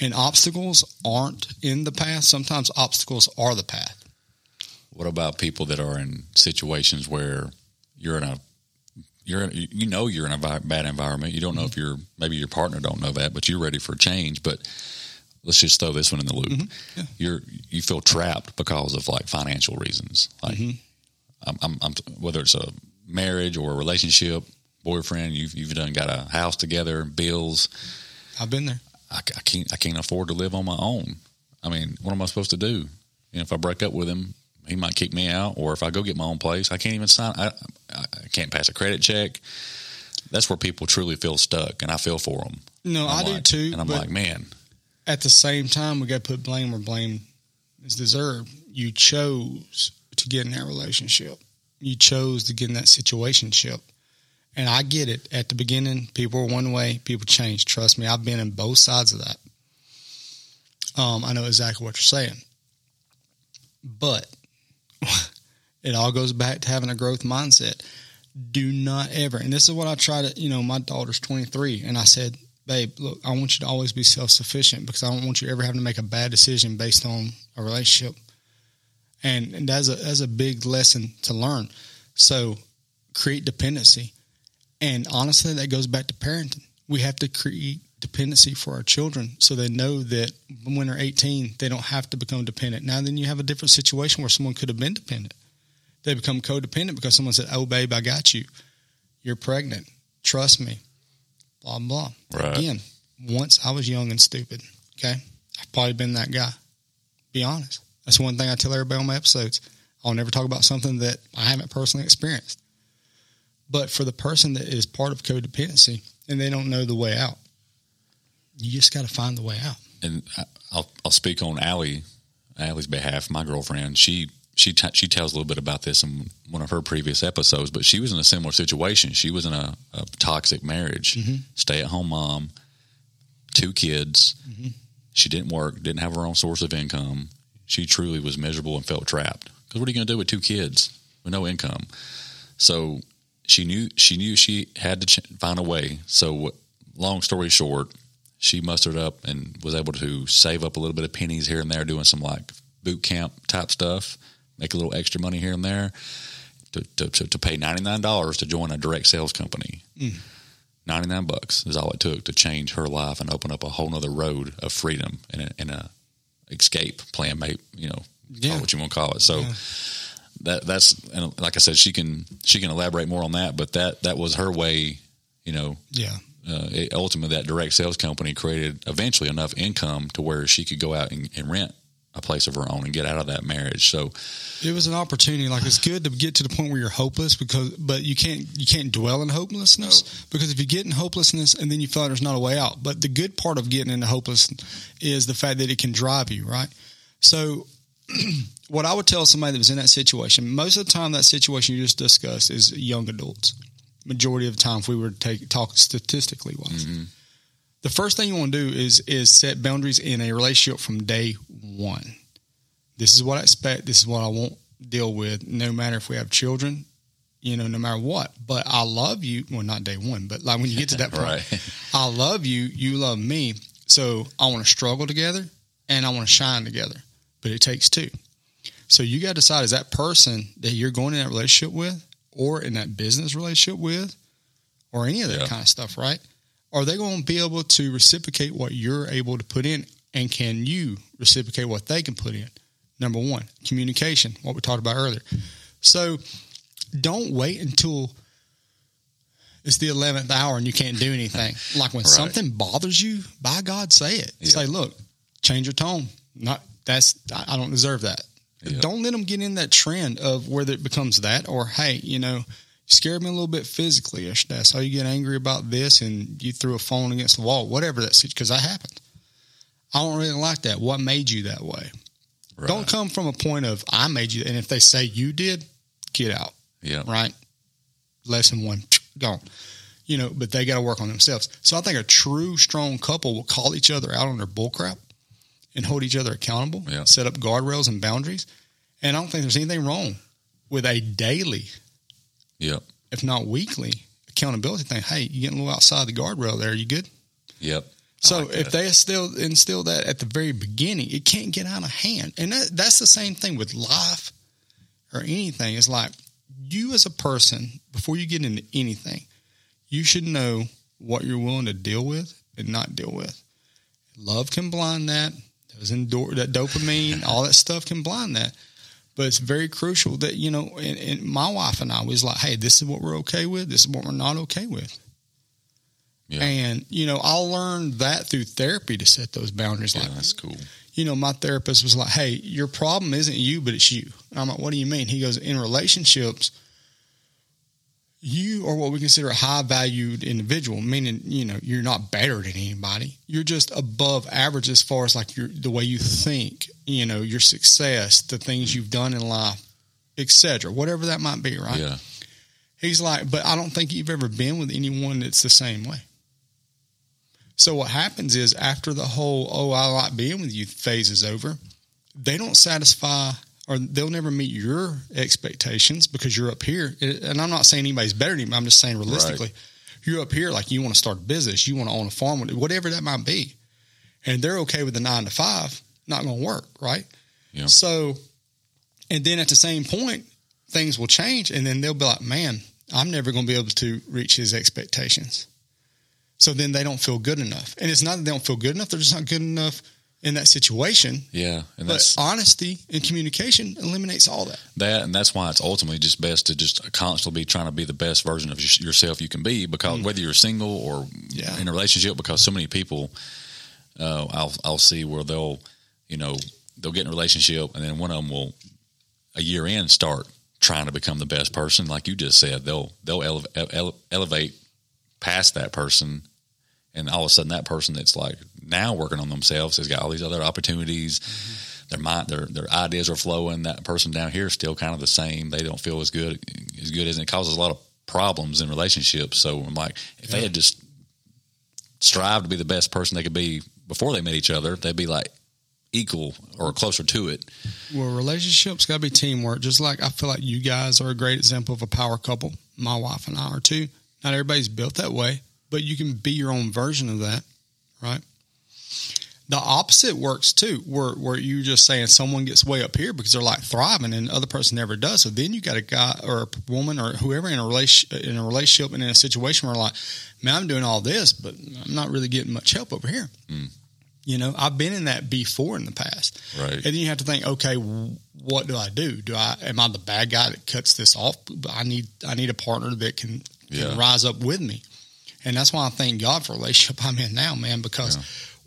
A: And obstacles aren't in the path. Sometimes obstacles are the path.
B: What about people that are in situations where you're in a you're in, you know you're in a bad environment. You don't know if mm-hmm. you're maybe your partner don't know that, but you're ready for change. But let's just throw this one in the loop. Mm-hmm. You're you feel trapped because of like financial reasons. Like mm-hmm. I'm, I'm, I'm whether it's a marriage or a relationship, boyfriend. You've you've done got a house together, bills.
A: I've been there.
B: I, I can't I can't afford to live on my own. I mean, what am I supposed to do? You know, if I break up with him, he might kick me out. Or if I go get my own place, I can't even sign. I, I, can't pass a credit check. that's where people truly feel stuck, and I feel for them.
A: No, I
B: I'm
A: do too.
B: And I'm like, man,
A: at the same time, we got to put blame where blame is deserved. You chose to get in that relationship. You chose to get in that situationship. And I get it. At the beginning, people are one way, people change. Trust me, I've been in both sides of that. Um, I know exactly what you're saying. But [laughs] it all goes back to having a growth mindset. Do not ever, and this is what I try to, you know, my daughter's 23, and I said, babe, look, I want you to always be self sufficient because I don't want you ever having to make a bad decision based on a relationship. And, and that's a that's a big lesson to learn. So create dependency. And honestly, that goes back to parenting. We have to create dependency for our children so they know that when they're 18, they don't have to become dependent. Now, then you have a different situation where someone could have been dependent. They become codependent because someone said, Oh, babe, I got you. You're pregnant. Trust me. Blah, blah.
B: Right.
A: Again, once I was young and stupid. Okay. I've probably been that guy. Be honest. That's one thing I tell everybody on my episodes. I'll never talk about something that I haven't personally experienced. But for the person that is part of codependency and they don't know the way out, you just got to find the way out.
B: and I'll I'll speak on Allie, Allie's behalf. My girlfriend, she she t- she tells a little bit about this in one of her previous episodes, but she was in a similar situation. She was in a, a toxic marriage, mm-hmm. stay at home mom, two kids. Mm-hmm. She didn't work, didn't have her own source of income. She truly was miserable and felt trapped. Because what are you going to do with two kids with no income? So she knew she knew she had to ch- find a way. So, long story short, she mustered up and was able to save up a little bit of pennies here and there, doing some like boot camp type stuff, make a little extra money here and there to, to, to, to pay ninety nine dollars to join a direct sales company. Mm. Ninety nine bucks is all it took to change her life and open up a whole nother road of freedom and a, and a escape plan. Maybe you know,
A: Yeah.
B: what you want to call it. So
A: Yeah.
B: That that's and like I said, she can she can elaborate more on that. But that that was her way. You know,
A: Yeah.
B: uh, it, ultimately that direct sales company created eventually enough income to where she could go out and, and rent a place of her own and get out of that marriage. So
A: It was an opportunity. Like it's good to get to the point where you're hopeless because, but you can't you can't dwell in hopelessness because if you get in hopelessness and then you feel like there's not a way out. But the good part of getting into hopelessness is the fact that it can drive you right. So, [clears throat] what I would tell somebody that was in that situation, most of the time that situation you just discussed is young adults. Majority of the time, if we were to take talk statistically wise. Mm-hmm. The first thing you want to do is is set boundaries in a relationship from day one this is what I expect. This is what I won't deal with, no matter if we have children, you know, no matter what. But I love you. Well, not day one, but like when you get to that [laughs] point,
B: Right.
A: I love you. You love me. So I want to struggle together and I want to shine together. But it takes two. So you got to decide is that person that you're going in that relationship with or in that business relationship with or any of that
B: Yeah.
A: kind of stuff, right? Are they going to be able to reciprocate what you're able to put in? And can you reciprocate what they can put in? Number one, communication, what we talked about earlier. So don't wait until it's the 11th hour and you can't do anything. Like when [laughs]
B: Right.
A: something bothers you, by God, say it.
B: Yeah.
A: Say, look, change your tone. Not that's I don't deserve that.
B: Yeah.
A: Don't let them get in that trend of whether it becomes that or hey, you know, you scared me a little bit physically yesterday. So you get angry about this and you threw a phone against the wall, whatever that's because that happened. I don't really like that. What made you that way?
B: Right.
A: Don't come from a point of I made you, and if they say you did, get out.
B: Yeah.
A: Right. Lesson one, [tsk] gone. You know, but they got to work on themselves. So I think a true strong couple will call each other out on their bullcrap and hold each other accountable.
B: Yeah.
A: Set up guardrails and boundaries. And I don't think there's anything wrong with a daily,
B: Yep.
A: if not weekly, accountability thing. Hey, you getting a little outside the guardrail there? Are you good?
B: Yep.
A: So
B: like
A: if they instill instill that at the very beginning, it can't get out of hand. And that, that's the same thing with life or anything. It's like you as a person, before you get into anything, you should know what you're willing to deal with and not deal with. Love can blind that. Those endor- that dopamine, all that stuff can blind that. But it's very crucial that, you know, and, and my wife and I was like, hey, this is what we're okay with. This is what we're not okay with.
B: Yeah.
A: And, you know, I learned that through therapy to set those boundaries.
B: yeah,
A: Like,
B: that's cool.
A: you know, my therapist was like, hey, your problem isn't you, but it's you. And I'm like, what do you mean? He goes, in relationships, you are what we consider a high valued individual, meaning, you know, you're not better than anybody. You're just above average as far as like your the way you think, you know, your success, the things you've done in life, etc. Whatever that might be, right?
B: Yeah.
A: He's like, but I don't think you've ever been with anyone that's the same way. So what happens is after the whole "oh I like being with you" phase is over, they don't satisfy or they'll never meet your expectations because you're up here. And I'm not saying anybody's better than you. I'm just saying realistically, right. you're up here like you want to start a business, you want to own a farm, whatever that might be, and they're okay with the nine to five. Not going to work, right?
B: Yeah.
A: So, and then at the same point, things will change, and then they'll be like, "Man, I'm never going to be able to reach his expectations." So then they don't feel good enough. And it's not that they don't feel good enough, they're just not good enough in that situation.
B: Yeah.
A: And but honesty and communication eliminates all that.
B: That and that's why it's ultimately just best to just constantly be trying to be the best version of yourself you can be because mm. whether you're single or yeah. in a relationship because so many people uh, I'll I'll see where they'll you know they'll get in a relationship and then one of them will a year in start trying to become the best person like you just said they'll they'll ele- ele- elevate past that person and all of a sudden that person that's like now working on themselves has got all these other opportunities. Mm-hmm. Their mind, their their ideas are flowing. That person down here is still kind of the same. They don't feel as good as good as it causes a lot of problems in relationships. So I'm like, if yeah. they had just strived to be the best person they could be before they met each other, they'd be like equal or closer to it.
A: Well, relationships got to be teamwork. Just like I feel like you guys are a great example of a power couple. My wife and I are too. Not everybody's built that way, but you can be your own version of that, right? The opposite works too, where where you just saying someone gets way up here because they're like thriving and the other person never does. So then you got a guy or a woman or whoever in a relation in a relationship and in a situation where like, man, I'm doing all this, but I'm not really getting much help over here. Mm. You know, I've been in that before in the past.
B: Right.
A: And then you have to think, okay, what do I do? Do I am I the bad guy that cuts this off? I need I need a partner that can, yeah. can rise up with me. And that's why I thank God for the relationship I'm in now, man, because yeah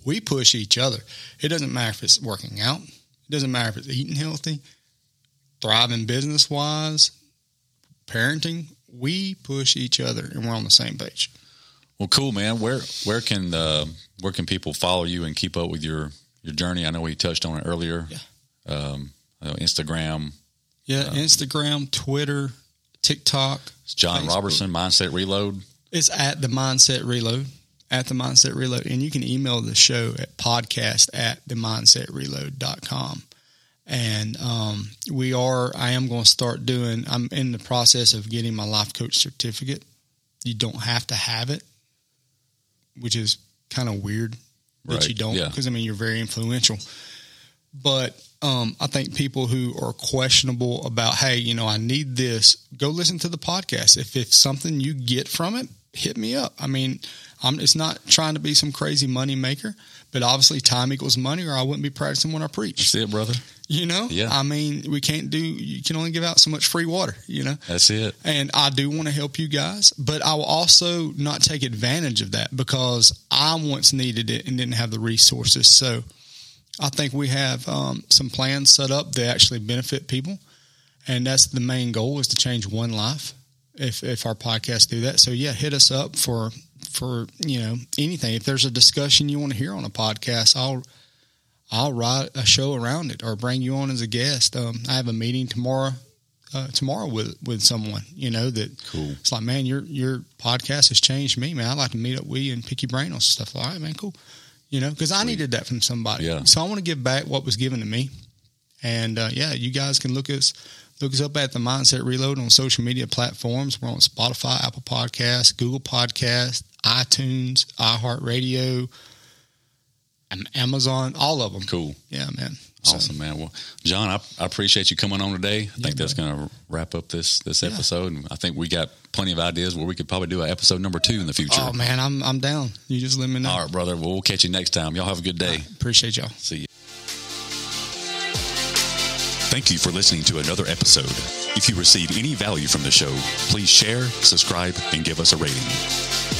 A: we push each other. It doesn't matter if it's working out. It doesn't matter if it's eating healthy, thriving business wise, parenting. We push each other, and we're on the same page.
B: Well, cool, man. Where where can uh, where can people follow you and keep up with your your journey? I know we touched on it earlier.
A: Yeah.
B: Um, Instagram.
A: Yeah, uh, Instagram, Twitter, TikTok.
B: It's John Facebook. Roberson, Mindset Reload.
A: It's at the Mindset Reload at the Mindset Reload. And you can email the show at podcast at the mindsetreload.com. And um, we are, I am going to start doing, I'm in the process of getting my life coach certificate. You don't have to have it, which is kind of weird that right. you don't, because yeah. I mean, you're very influential. But um, I think people who are questionable about, hey, you know, I need this, go listen to the podcast. If it's something you get from it, hit me up. I mean, I'm, it's not trying to be some crazy money maker, but obviously time equals money, or I wouldn't be practicing what I preach.
B: That's it, brother.
A: You know,
B: yeah.
A: I mean, we can't do. You can only give out so much free water. You know,
B: that's it.
A: And I do want to help you guys, but I will also not take advantage of that because I once needed it and didn't have the resources. So, I think we have um, some plans set up that actually benefit people, and that's the main goal is to change one life. If if our podcast do that, so yeah, hit us up for for you know anything. If there's a discussion you want to hear on a podcast, I'll I'll write a show around it or bring you on as a guest. Um, I have a meeting tomorrow uh, tomorrow with with someone you know that
B: cool.
A: It's like man, your your podcast has changed me, man. I'd like to meet up with you and pick your brain on stuff. All right, man, cool. You know, because I needed that from somebody.
B: Yeah.
A: So I want to give back what was given to me. And uh, yeah, you guys can look us look us up at the Mindset Reload on social media platforms. We're on Spotify, Apple Podcasts, Google Podcasts, iTunes, iHeartRadio, and Amazon, all of them.
B: Cool.
A: Yeah, man.
B: Awesome, so, man. Well, John, I, I, appreciate you coming on today. I yeah, think that's going to wrap up this this yeah. episode. And I think we got plenty of ideas where we could probably do an episode number two in the future.
A: Oh man, I'm I'm down. You just let me know.
B: All right, brother. Well, we'll catch you next time. Y'all have a good day. Right,
A: appreciate y'all.
B: See you. Thank you for listening to another episode. If you receive any value from the show, please share, subscribe, and give us a rating.